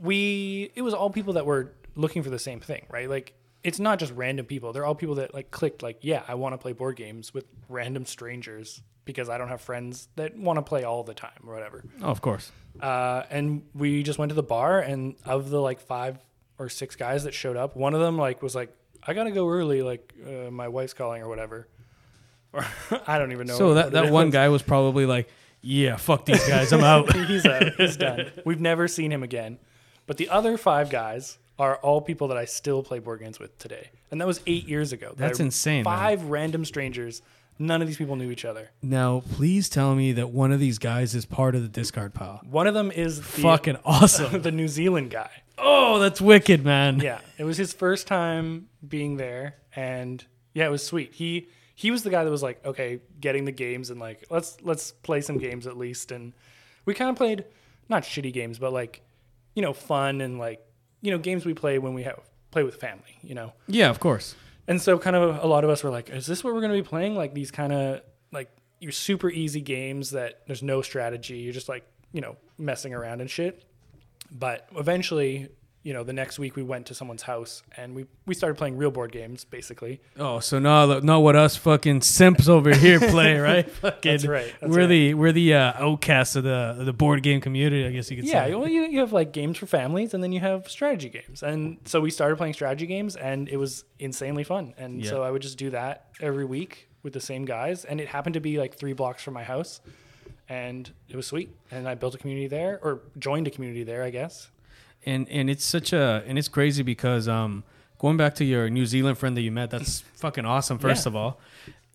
we it was all people that were looking for the same thing, right? Like it's not just random people; they're all people that like clicked, like, yeah, I want to play board games with random strangers because I don't have friends that want to play all the time or whatever. Oh, of course. Uh, and we just went to the bar, and of the like five or six guys that showed up, one of them like was like, I gotta go early, like uh, my wife's calling or whatever. Or <laughs> I don't even know. So that that one was. guy was probably like, "Yeah, fuck these guys, I'm out." <laughs> he's out. He's <laughs> done. We've never seen him again. But the other five guys are all people that I still play board games with today, and that was eight years ago. That's They're insane, man. Five random strangers. None of these people knew each other. now, please tell me that one of these guys is part of the discard pile. One of them is the, Fucking <laughs> awesome. the New Zealand guy. oh, that's wicked, man. Yeah, it was his first time being there, and yeah, it was sweet. He he was the guy that was like, okay, getting the games and like let's let's play some games at least, and we kind of played not shitty games, but like you know fun and like you know games we play when we have play with family, you know. Yeah, of course. And so kind of a lot of us were like, is this what we're going to be playing? Like these kind of like your super easy games that there's no strategy. You're just like, you know, messing around and shit. But eventually, you know, the next week we went to someone's house and we, we started playing real board games, basically. Oh, so now not what us fucking simps over here <laughs> play, right? Fucking, That's right, that's we're right. the we're the uh, outcasts of the the board game community, I guess you could Yeah, say. Yeah, well, you, you have like games for families and then you have strategy games. And so we started playing strategy games and it was insanely fun. And Yeah. so I would just do that every week with the same guys. And it happened to be like three blocks from my house. And it was sweet. And I built a community there or joined a community there, I guess. And and it's such a and it's crazy because um going back to your New Zealand friend that you met, that's <laughs> fucking awesome. First Yeah. of all,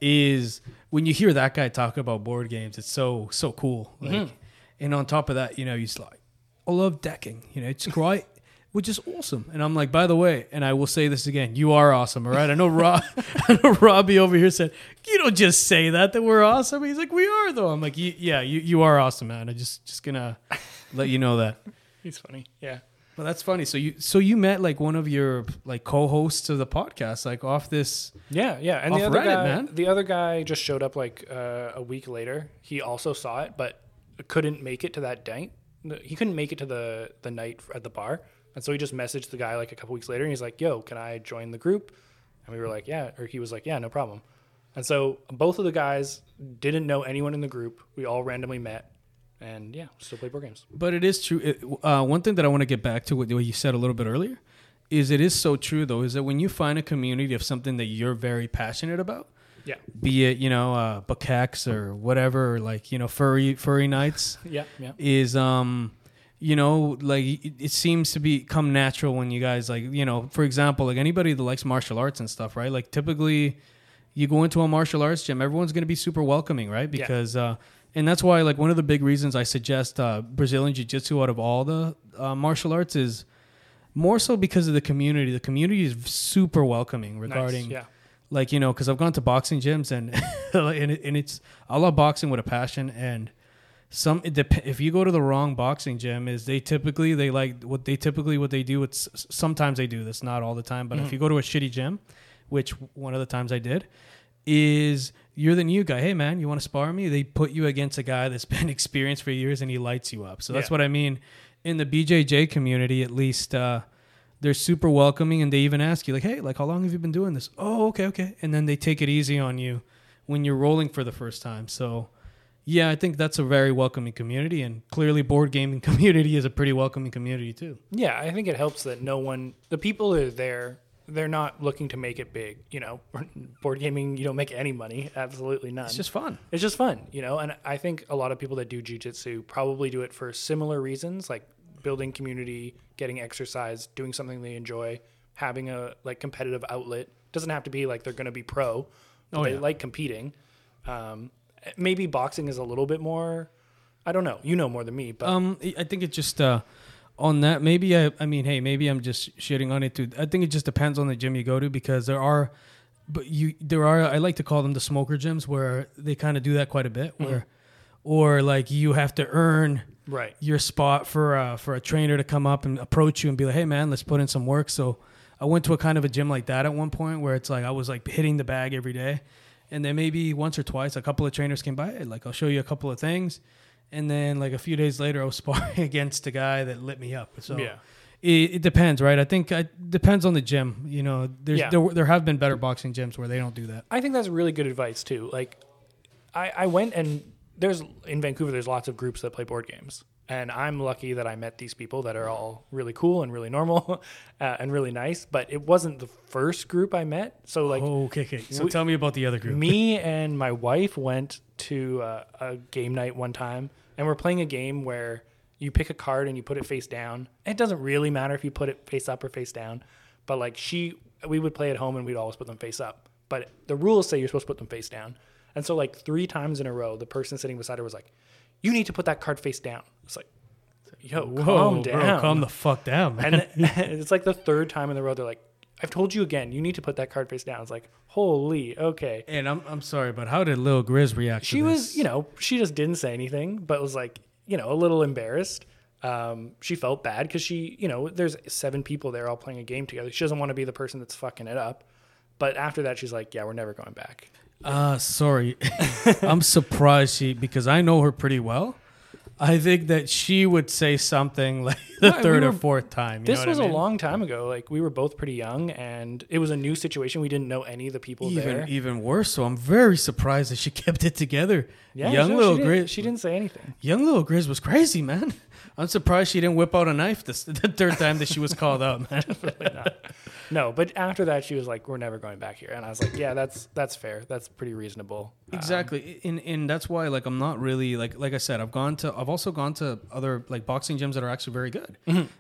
is when you hear that guy talk about board games, it's so so cool. Like, Mm-hmm. And on top of that, you know, he's like, I love decking. You know, it's great, which is awesome. And I'm like, by the way, and I will say this again, you are awesome. All right. I know Rob, <laughs> I know Robbie over here said, you don't just say that that we're awesome. He's like, we are though. I'm like, "Y- yeah, you, you are awesome, man. I just just gonna let you know that. <laughs> He's funny. Yeah. Well, that's funny. So you so you met like one of your like co-hosts of the podcast, like off this. Yeah, yeah. And the other Reddit, guy, man. the other guy just showed up like uh, a week later. He also saw it, but couldn't make it to that night. He couldn't make it to the the night at the bar, and so he just messaged the guy like a couple weeks later, and he's like, "Yo, can I join the group?" And we were like, "Yeah," or he was like, "Yeah, no problem." And so both of the guys didn't know anyone in the group. We all randomly met, and yeah, still play board games. But it is true. It, uh, one thing that I want to get back to what, what you said a little bit earlier is it is so true though. Is that when you find a community of something that you're very passionate about, Yeah, be it you know uh, or whatever, or like you know furry furry nights, <laughs> yeah, yeah. is um you know like it, it seems to be come natural when you guys like you know for example like anybody that likes martial arts and stuff right like typically you go into a martial arts gym everyone's going to be super welcoming right Yeah. because uh and that's why like one of the big reasons i suggest uh brazilian jiu-jitsu out of all the uh, martial arts is more so because of the community the community is super welcoming regarding Nice. Yeah, like you know because i've gone to boxing gyms and <laughs> and, it, and it's i love boxing with a passion and some it dep- if you go to the wrong boxing gym is they typically they like what they typically what they do it's sometimes they do this not all the time but if you go to a shitty gym which one of the times i did is you're the new guy. Hey man you want to spar me? They put you against a guy that's <laughs> been experienced for years and he lights you up. So that's Yeah. what i mean. In the bjj community at least uh they're super welcoming and they even ask you like hey like how long have you been doing this? Oh okay okay. And then they take it easy on you when you're rolling for the first time. So yeah i think that's a very welcoming community and clearly board gaming <laughs> community is a pretty welcoming community too. Yeah, I think it helps that no one, the people that are there, they're not looking to make it big. You know, <laughs> board gaming, you don't make any money. Absolutely none. it's just fun it's just fun, you know. And I think a lot of people that do jujitsu probably do it for similar reasons, like building community, getting exercise, doing something they enjoy, having a like competitive outlet. Doesn't have to be like they're going to be pro. Oh, they yeah. like competing. Um, maybe boxing is a little bit more. I don't know. You know more than me, but Um, I think it just uh, on that. Maybe I. I mean, hey, maybe I'm just shitting on it too. I think it just depends on the gym you go to because there are, but you there are. I like to call them the smoker gyms where they kind of do that quite a bit. Where, or like you have to earn right. your spot for uh, for a trainer to come up and approach you and be like, hey man, let's put in some work. So I went to a kind of a gym like that at one point where it's like I was like hitting the bag every day, and then maybe once or twice a couple of trainers came by, like I'll show you a couple of things, and then like a few days later I was <laughs> sparring against a guy that lit me up. So Yeah. It, it depends, right? I think it depends on the gym. You know, there's Yeah. there, there have been better boxing gyms where they don't do that. I think that's really good advice too. Like, I, I went and there's in Vancouver. There's lots of groups that play board games, and I'm lucky that I met these people that are all really cool and really normal <laughs> uh, and really nice. But it wasn't the first group I met. So like, Oh, okay, okay. So we- tell me about the other group. me <laughs> and my wife went to uh, a game night one time, and we're playing a game where you pick a card and you put it face down. It doesn't really matter if you put it face up or face down, but like she, we would play at home and we'd always put them face up. But the rules say you're supposed to put them face down. And so like three times in a row, the person sitting beside her was like, "You need to put that card face down." It's like, "Yo, Whoa, calm bro, down." calm the fuck down, man. and <laughs> it's like the third time in the row they're like, "I've told you again. You need to put that card face down." It's like, "Holy, okay." And I'm I'm sorry, but how did Lil Grizz react? she was, you know, she just didn't say anything, but was like, you know, a little embarrassed. Um, she felt bad because she, you know, there's seven people there all playing a game together. She doesn't want to be the person that's fucking it up. But after that, she's like, yeah, we're never going back. Uh sorry. <laughs> I'm surprised she because I know her pretty well. I think that she would say something like <laughs> the we third or were- fourth time. you This was I a mean? long time ago. Like we were both pretty young, and it was a new situation. We didn't know any of the people even there. even worse. So I'm very surprised that she <laughs> kept it together. yeah, young no, little she didn't, Grizz. she didn't say anything. Young little Grizz was crazy, man. I'm surprised she didn't whip out a knife this, <laughs> the third time that she was called out, man. <laughs> No, but after that, she was like, "We're never going back here," and I was like, "Yeah, that's that's fair. That's pretty reasonable." Um, Exactly, and and that's why like I'm not really like like I said I've gone to I've also gone to other like boxing gyms that are actually very good,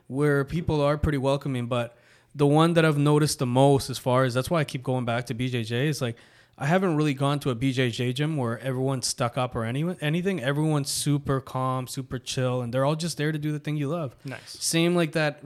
where people are pretty welcoming. But the one that I've noticed the most as far as that's why I keep going back to BJJ is like I haven't really gone to a BJJ gym where everyone's stuck up or anyone anything. Everyone's super calm, super chill, and they're all just there to do the thing you love. Nice. Same like that.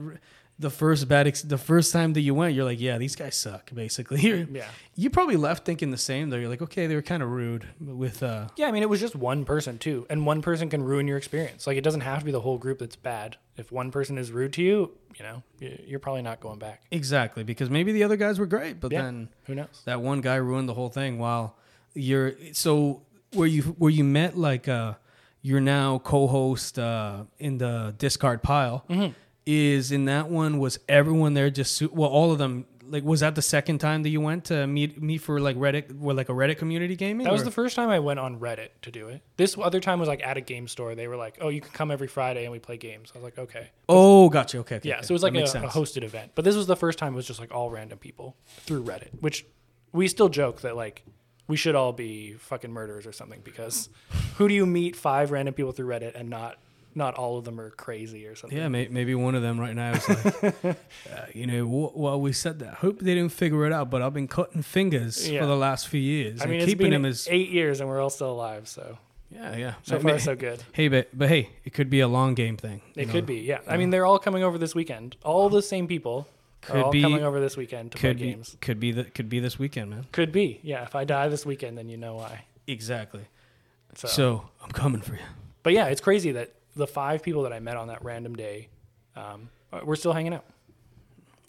The first bad, ex- the first time that you went, you're like, yeah, these guys suck. Basically, <laughs> Yeah. You probably left thinking the same though. You're like, okay, they were kind of rude with. uh Yeah, I mean, it was just one person too, and one person can ruin your experience. Like, it doesn't have to be the whole group that's bad. If one person is rude to you, you know, you're probably not going back. Exactly, because maybe the other guys were great, but Yeah. then Who knows? that one guy ruined the whole thing. While you're so where you where you met like uh you're now co-host uh in the discard pile Mm-hmm. Is in that one was everyone there just su- well all of them like was that the second time that you went to meet me for like Reddit or like a Reddit community gaming? That was or- the first time I went on Reddit to do it. This other time was like at a game store. They were like, "Oh, you can come every Friday and we play games." I was like, "Okay." oh, gotcha. Okay, okay Yeah, okay. so it was like a, a hosted event. But this was the first time it was just like all random people through Reddit, which we still joke that like we should all be fucking murderers or something because who do you meet five random people through Reddit and not not all of them are crazy or something? Yeah, may, maybe one of them right now is like, <laughs> uh, you know, w- well, we said that. Hope they didn't figure it out, but I've been cutting fingers Yeah. for the last few years I and mean, it's keeping been them as eight years and we're all still alive, so yeah, yeah. so I far so good. <laughs> Hey, but but hey, it could be a long game thing. It you could be, yeah. I mean, they're all coming over this weekend. All the same people Could be- coming over this weekend to play Could be games. could be the, could be this weekend, man. Could be, yeah. If I die this weekend, then you know why. Exactly. So, So I'm coming for you. but yeah, it's crazy that the five people that I met on that random day, um, we're still hanging out.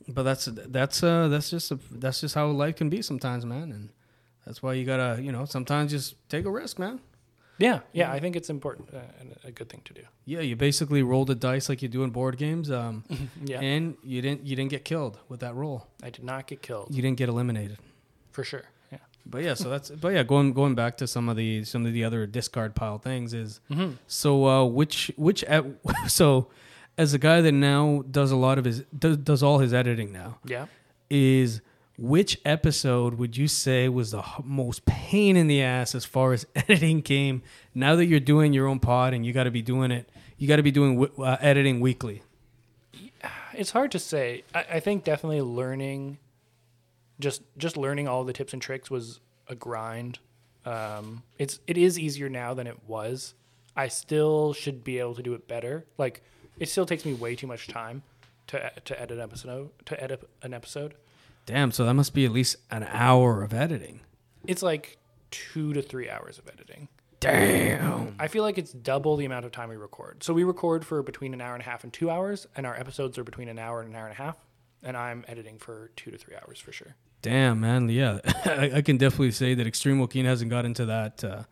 But that's that's uh that's just a, that's just how life can be sometimes, man. And that's why you gotta you know sometimes just take a risk, man. Yeah, yeah. I think it's important uh, and a good thing to do. Yeah, you basically roll the dice like you do in board games, um, <laughs> Yeah, and you didn't you didn't get killed with that roll. I did not get killed You didn't get eliminated. for sure. But yeah, so that's but yeah, going going back to some of the some of the other discard pile things is Mm-hmm. so uh, which which ep- <laughs> so as a guy that now does a lot of his does, does all his editing now Yeah. is which episode would you say was the most pain in the ass as far as <laughs> editing came now that you're doing your own pod and you got to be doing it you got to be doing uh, editing weekly it's hard to say. I, I think definitely learning, just just learning all the tips and tricks was a grind. Um, it's it is easier now than it was. I still should be able to do it better. Like it still takes me way too much time to to edit an episode to edit an episode. damn so that must be at least an hour of editing It's like two to three hours of editing. damn I feel like it's double the amount of time we record. So we record for between an hour and a half and two hours, and our episodes are between an hour and an hour and a half. And I'm editing for two to three hours for sure. Damn, man. Yeah, <laughs> I, I can definitely say that Extreme Joaquin hasn't got into that. Uh,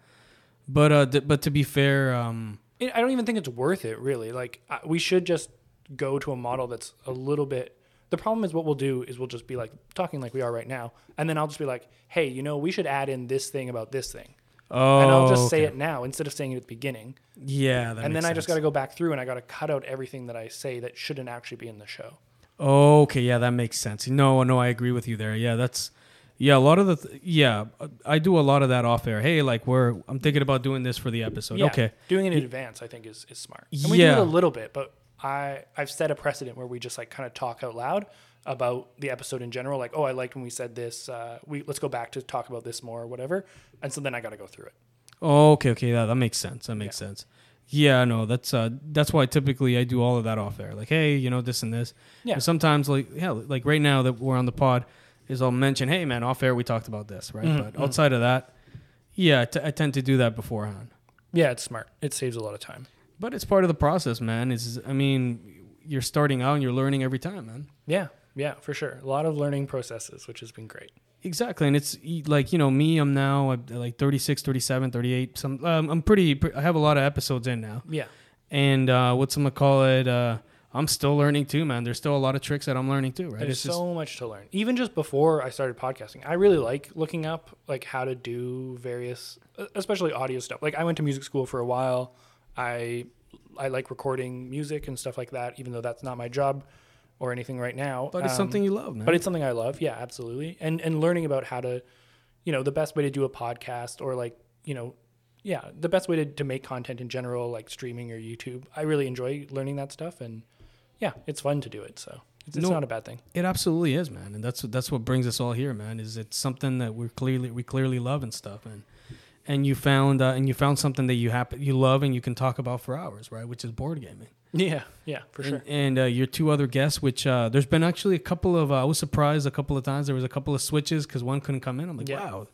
but uh, d- but to be fair, um, I don't even think it's worth it, really. Like, uh, we should just go to a model that's a little bit. The problem is, what we'll do is we'll just be like talking like we are right now, and then I'll just be like, "Hey, you know, we should add in this thing about this thing," oh, and I'll just say it now instead of saying it at the beginning. Yeah, that and then I just got to go back through and I got to cut out everything that I say that shouldn't actually be in the show. Okay, yeah, that makes sense. No, no, I agree with you there. Yeah, that's yeah. A lot of the th- yeah, I do a lot of that off air. Hey, like we're I'm thinking about doing this for the episode. Yeah, Okay, doing it in advance, I think, is, is smart. And we do Yeah. it a little bit, but I I've set a precedent where we just like kind of talk out loud about the episode in general. Like, oh, I liked when we said this. Uh, we let's go back to talk about this more or whatever. And so then I got to go through it. okay, okay. Yeah, that makes sense. That makes sense. Yeah, no, that's uh, that's why typically I do all of that off air. Like, hey, you know, this and this. Yeah. And sometimes, like, yeah, like right now that we're on the pod, is I'll mention, hey, man, off air we talked about this, right? Mm-hmm, But outside of that, yeah, I t- I tend to do that beforehand. Yeah, it's smart. It saves a lot of time. But it's part of the process, man. Is I mean, you're starting out and you're learning every time, man. Yeah, yeah, for sure. A lot of learning processes, which has been great. Exactly, and it's like you know me. I'm now like 36, 37, 38. Some um, I'm pretty. I have a lot of episodes in now, Yeah, and uh, what's I'm gonna call it? Uh, I'm still learning too, man. There's still a lot of tricks that I'm learning too, right? there's It's just so much to learn. Even just before I started podcasting, I really like looking up like how to do various, especially audio stuff. Like I went to music school for a while. I I like recording music and stuff like that, even though that's not my job or anything right now. but it's Um, something you love, man. but it's something I love. Yeah, absolutely. And and learning about how to, you know, the best way to do a podcast or like, you know, yeah, the best way to, to make content in general, like streaming or YouTube. I really enjoy learning that stuff and yeah, it's fun to do it. So It's, it's No. not a bad thing. It absolutely is, man, and that's that's what brings us all here, man. Is it's something that we're clearly we clearly love and stuff, and and you found uh, and you found something that you happen you love and you can talk about for hours, right? Which is board gaming. Yeah, yeah, for sure. And, and uh, your two other guests, which uh, there's been actually a couple of uh, I was surprised a couple of times there was a couple of switches because one couldn't come in. I'm like, Yeah. wow,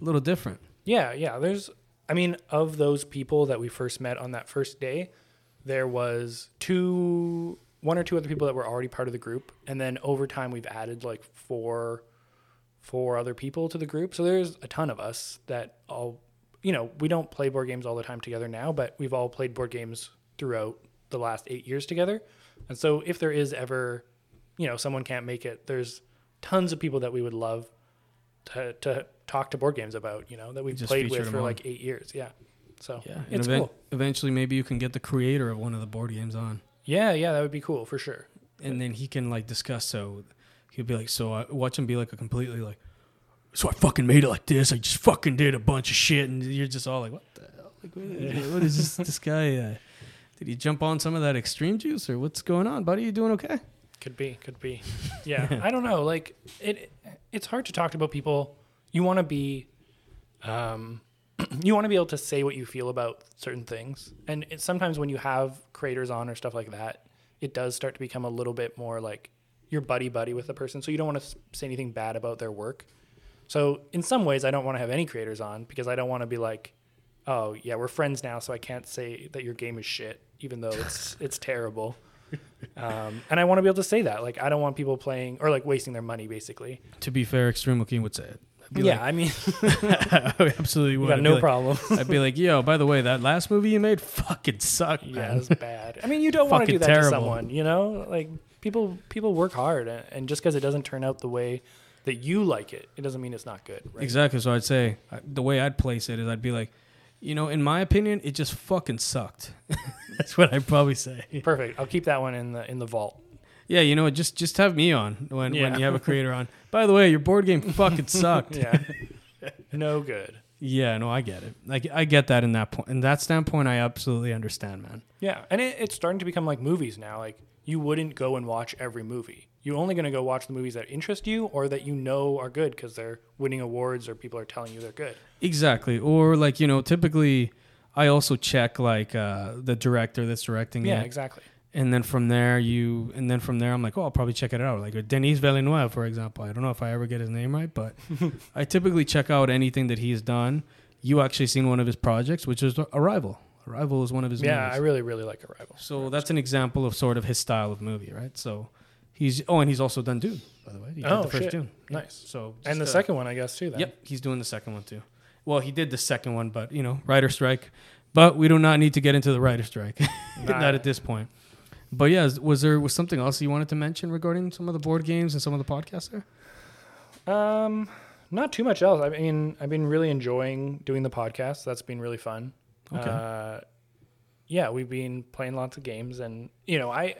a little different. Yeah, yeah. There's, I mean, of those people that we first met on that first day, there was two, one or two other people that were already part of the group, and then over time we've added like four, four other people to the group. So there's a ton of us that all, you know, we don't play board games all the time together now, but we've all played board games throughout the last eight years together. And so if there is ever, you know, someone can't make it, there's tons of people that we would love to, to talk to board games about, you know, that we've played with for on. like eight years. Yeah. So Yeah, it's even- cool. Eventually, maybe you can get the creator of one of the board games on. Yeah. Yeah. That would be cool for sure. and then he can like discuss. So he'll be like, so I watch him be like a completely like, so I fucking made it like this. I just fucking did a bunch of shit, and you're just all like, what the hell? Like, what is, what is this? This guy? Uh, did he jump on some of that extreme juice, or what's going on, buddy? You doing okay? Could be, could be. <laughs> Yeah, I don't know. Like it, it's hard to talk about people. You want to be, um, <clears throat> you want to be able to say what you feel about certain things, and it, sometimes when you have creators on or stuff like that, it does start to become a little bit more like you're buddy buddy with the person. So you don't want to say anything bad about their work. So in some ways, I don't want to have any creators on because I don't want to be like, oh yeah, we're friends now, so I can't say that your game is shit, even though it's <laughs> it's terrible. Um, and I want to be able to say that. Like, I don't want people playing or like wasting their money, basically. To be fair, Extreme Joaquin would say it. I'd be Yeah, I mean, <laughs> I absolutely <laughs> would. we got I'd no like- problem. I'd be like, yo, by the way, that last movie you made fucking sucked, yeah, man. it's bad. I mean, you don't want to do that to someone, you know? Like, people people work hard, and, and just because it doesn't turn out the way that you like it, it doesn't mean it's not good. Right? Exactly. So I'd say I- the way I'd place it is I'd be like, you know, in my opinion, it just fucking sucked. <laughs> That's what I'd probably say. Perfect. I'll keep that one in the in the vault. Yeah, you know, what, just just have me on when, when you have a creator <laughs> on. By the way, your board game fucking sucked. Yeah. <laughs> no good. Yeah, no, I get it. Like I get that in that point. In that standpoint, I absolutely understand, man. Yeah, and it, it's starting to become like movies now. Like you wouldn't go and watch every movie. You're only going to go watch the movies that interest you or that you know are good because they're winning awards or people are telling you they're good. Exactly. Or like you know, typically, I also check like uh, the director that's directing it. Yeah, it. exactly. and then from there you and then from there i'm like oh i'll probably check it out like denis villeneuve for example i don't know if i ever get his name right but <laughs> i typically check out anything that he's done you actually seen one of his projects which is arrival arrival is one of his Yeah, I really, really like Arrival. so that's an example of sort of his style of movie right so he's oh and he's also done dune by the way he did Oh, the first shit. dune Nice. so And the uh, second one, I guess, too. Then. Yep, he's doing the second one too. Well, he did the second one, but you know, writer strike. But we do not need to get into the writer strike, Nah. <laughs> not at this point. But yeah, was there was something else you wanted to mention regarding some of the board games and some of the podcasts there? Um, not too much else. I mean, I've been really enjoying doing the podcast. That's been really fun. Okay. Uh, yeah, we've been playing lots of games, and you know, I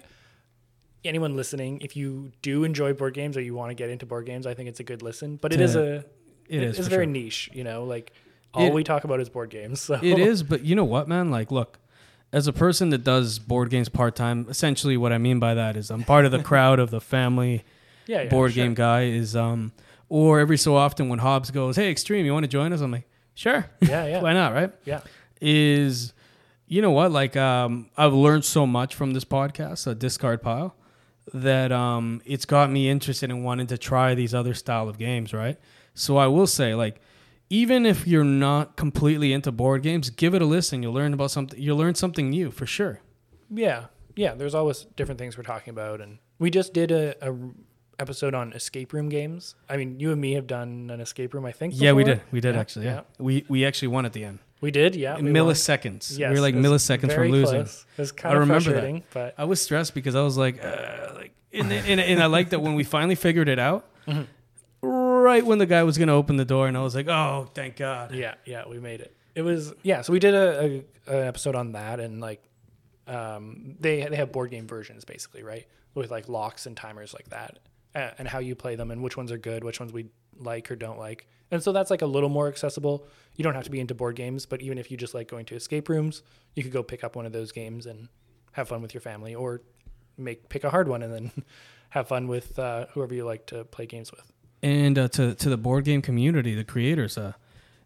anyone listening, if you do enjoy board games or you want to get into board games, I think it's a good listen. But it is a It is it's very sure. niche. You know, like all It- we talk about is board games. <laughs> So It is, but you know what, man? Like, look, as a person that does board games part time, essentially what I mean by that is I'm part of the crowd of the family <laughs> yeah, yeah board sure. game guy. Is um, or every so often when Hobbs goes, "Hey, Extreme, you want to join us?" I'm like, "Sure, Yeah, yeah, <laughs> why not?" Right? yeah. is you know what like um i've learned so much from this podcast a discard pile that um it's got me interested in wanting to try these other style of games right so i will say like even if you're not completely into board games give it a listen you'll learn about something you'll learn something new for sure Yeah, yeah. There's always different things we're talking about, and we just did a episode on escape room games. I mean, you and me have done an escape room, I think. yeah we did we did Yeah, actually yeah. we we actually won at the end we did. Yeah, we won. milliseconds Yes, we were like milliseconds from losing close. It was kind I of remember that. but I was stressed because I was like, uh, like, and, and, and I like that when we finally figured it out, <laughs> Mm-hmm. Right when the guy was gonna open the door, and I was like, oh, thank God. yeah, yeah, we made it. It was yeah. So we did a, a an episode on that, and like, um, they they have board game versions basically, right, with like locks and timers like that, and how you play them, and which ones are good, which ones we like or don't like. And so that's like a little more accessible. You don't have to be into board games, but even if you just like going to escape rooms, you could go pick up one of those games and have fun with your family or make pick a hard one and then <laughs> have fun with uh, whoever you like to play games with. And uh, to to the board game community, the creators, uh,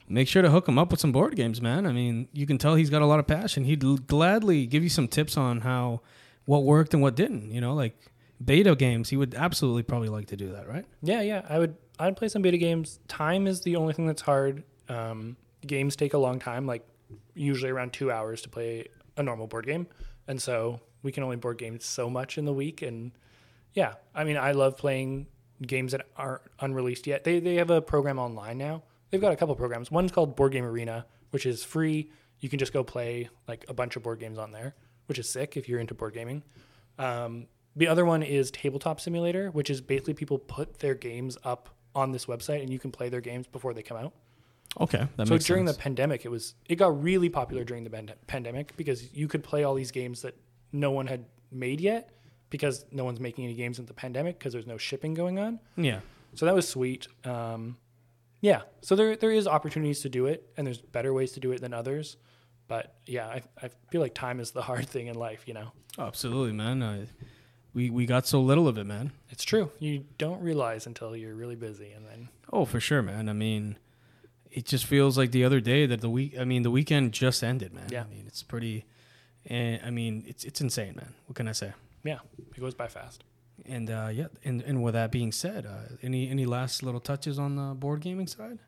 make sure to hook him up with some board games, man. I mean, you can tell he's got a lot of passion. He'd l- gladly give you some tips on how what worked and what didn't. You know, like beta games. He would absolutely probably like to do that, right? Yeah, yeah. I would I'd play some beta games. Time is the only thing that's hard. Um, games take a long time, like usually around two hours to play a normal board game, and so we can only board games so much in the week. And yeah, I mean, I love playing games that aren't unreleased yet. They they have a program online now. They've got a couple programs. One's called Board Game Arena, which is free. You can just go play like a bunch of board games on there, which is sick if you're into board gaming. Um, the other one is Tabletop Simulator, which is basically people put their games up on this website and you can play their games before they come out. Okay, that so makes during sense. the pandemic, it was it got really popular during the pand- pandemic because you could play all these games that no one had made yet because no one's making any games in the pandemic because there's no shipping going on. yeah. So that was sweet. Um, yeah, so there there is opportunities to do it, and there's better ways to do it than others. But yeah, I, I feel like time is the <laughs> hard thing in life. You know, Absolutely, man. Uh, we we got so little of it, man. it's true. You don't realize until you're really busy, and then Oh, for sure, man. I mean, it just feels like the other day that the week. I mean, the weekend just ended, man. Yeah. I mean, it's pretty. And I mean, it's it's insane, man. What can I say? Yeah, it goes by fast. And uh, yeah, and, and with that being said, uh, any any last little touches on the board gaming side?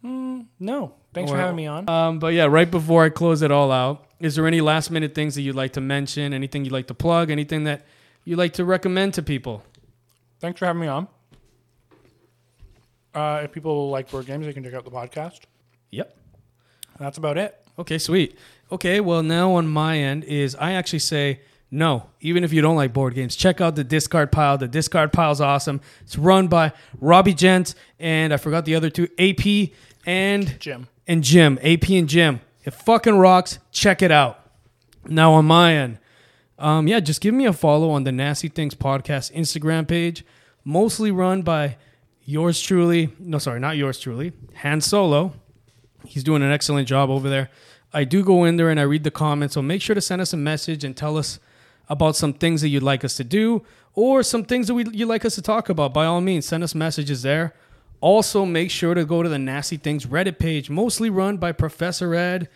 No, thanks for having me on. Um, but yeah, right before I close it all out, is there any last minute things that you'd like to mention? Anything you'd like to plug? Anything that you'd like to recommend to people? Thanks for having me on. Uh, if people like board games, they can check out the podcast. Yep. That's about it. Okay, sweet. Okay, well now on my end is I actually say no. Even if you don't like board games, check out the Discard Pile. The Discard Pile's awesome. It's run by Robbie Gent and I forgot the other two, AP and Jim. and Jim. AP and Jim. It fucking rocks. Check it out. Now on my end, um, yeah, just give me a follow on the Nasty Things Podcast Instagram page, mostly run by yours truly. No, sorry, not yours truly. Han Solo. He's doing an excellent job over there. I do go in there and I read the comments, so make sure to send us a message and tell us about some things that you'd like us to do or some things that we, you'd like us to talk about. By all means, send us messages there. Also, make sure to go to the Nasty Things Reddit page, mostly run by Professor Ed.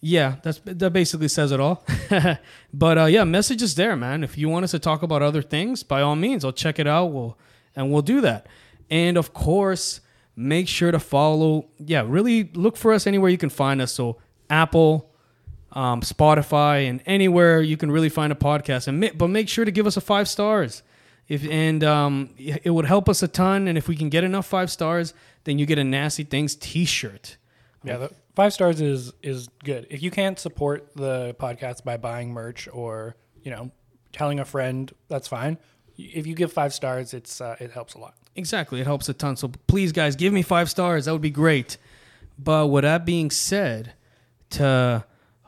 Yeah, that's that basically says it all. <laughs> but uh, yeah, messages there, man. If you want us to talk about other things, by all means, I'll check it out. We'll and we'll do that. And of course, make sure to follow. Yeah, really look for us anywhere you can find us. So Apple, um, Spotify, and anywhere you can really find a podcast. And ma- but make sure to give us a five stars. If and um, it would help us a ton. And if we can get enough five stars, then you get a nasty things T-shirt. Yeah, the five stars is is good. If you can't support the podcast by buying merch or you know telling a friend, that's fine. If you give five stars, it's uh, it helps a lot. Exactly. It helps a ton. So please, guys, give me five stars. That would be great. But with that being said, to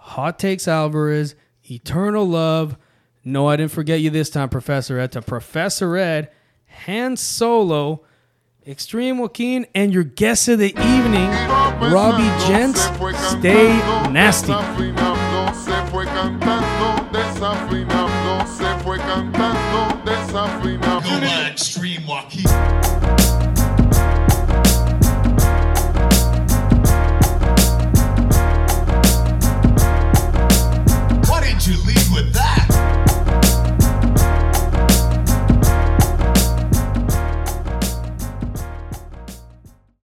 Hot Takes Alvarez, Eternal Love, no, I didn't forget you this time, Professor Ed, to Professor Ed, Han Solo, Extreme Joaquin, and your guest of the evening, Robbie Gents. Stay nasty. Desafinando, se fue did you leave with that?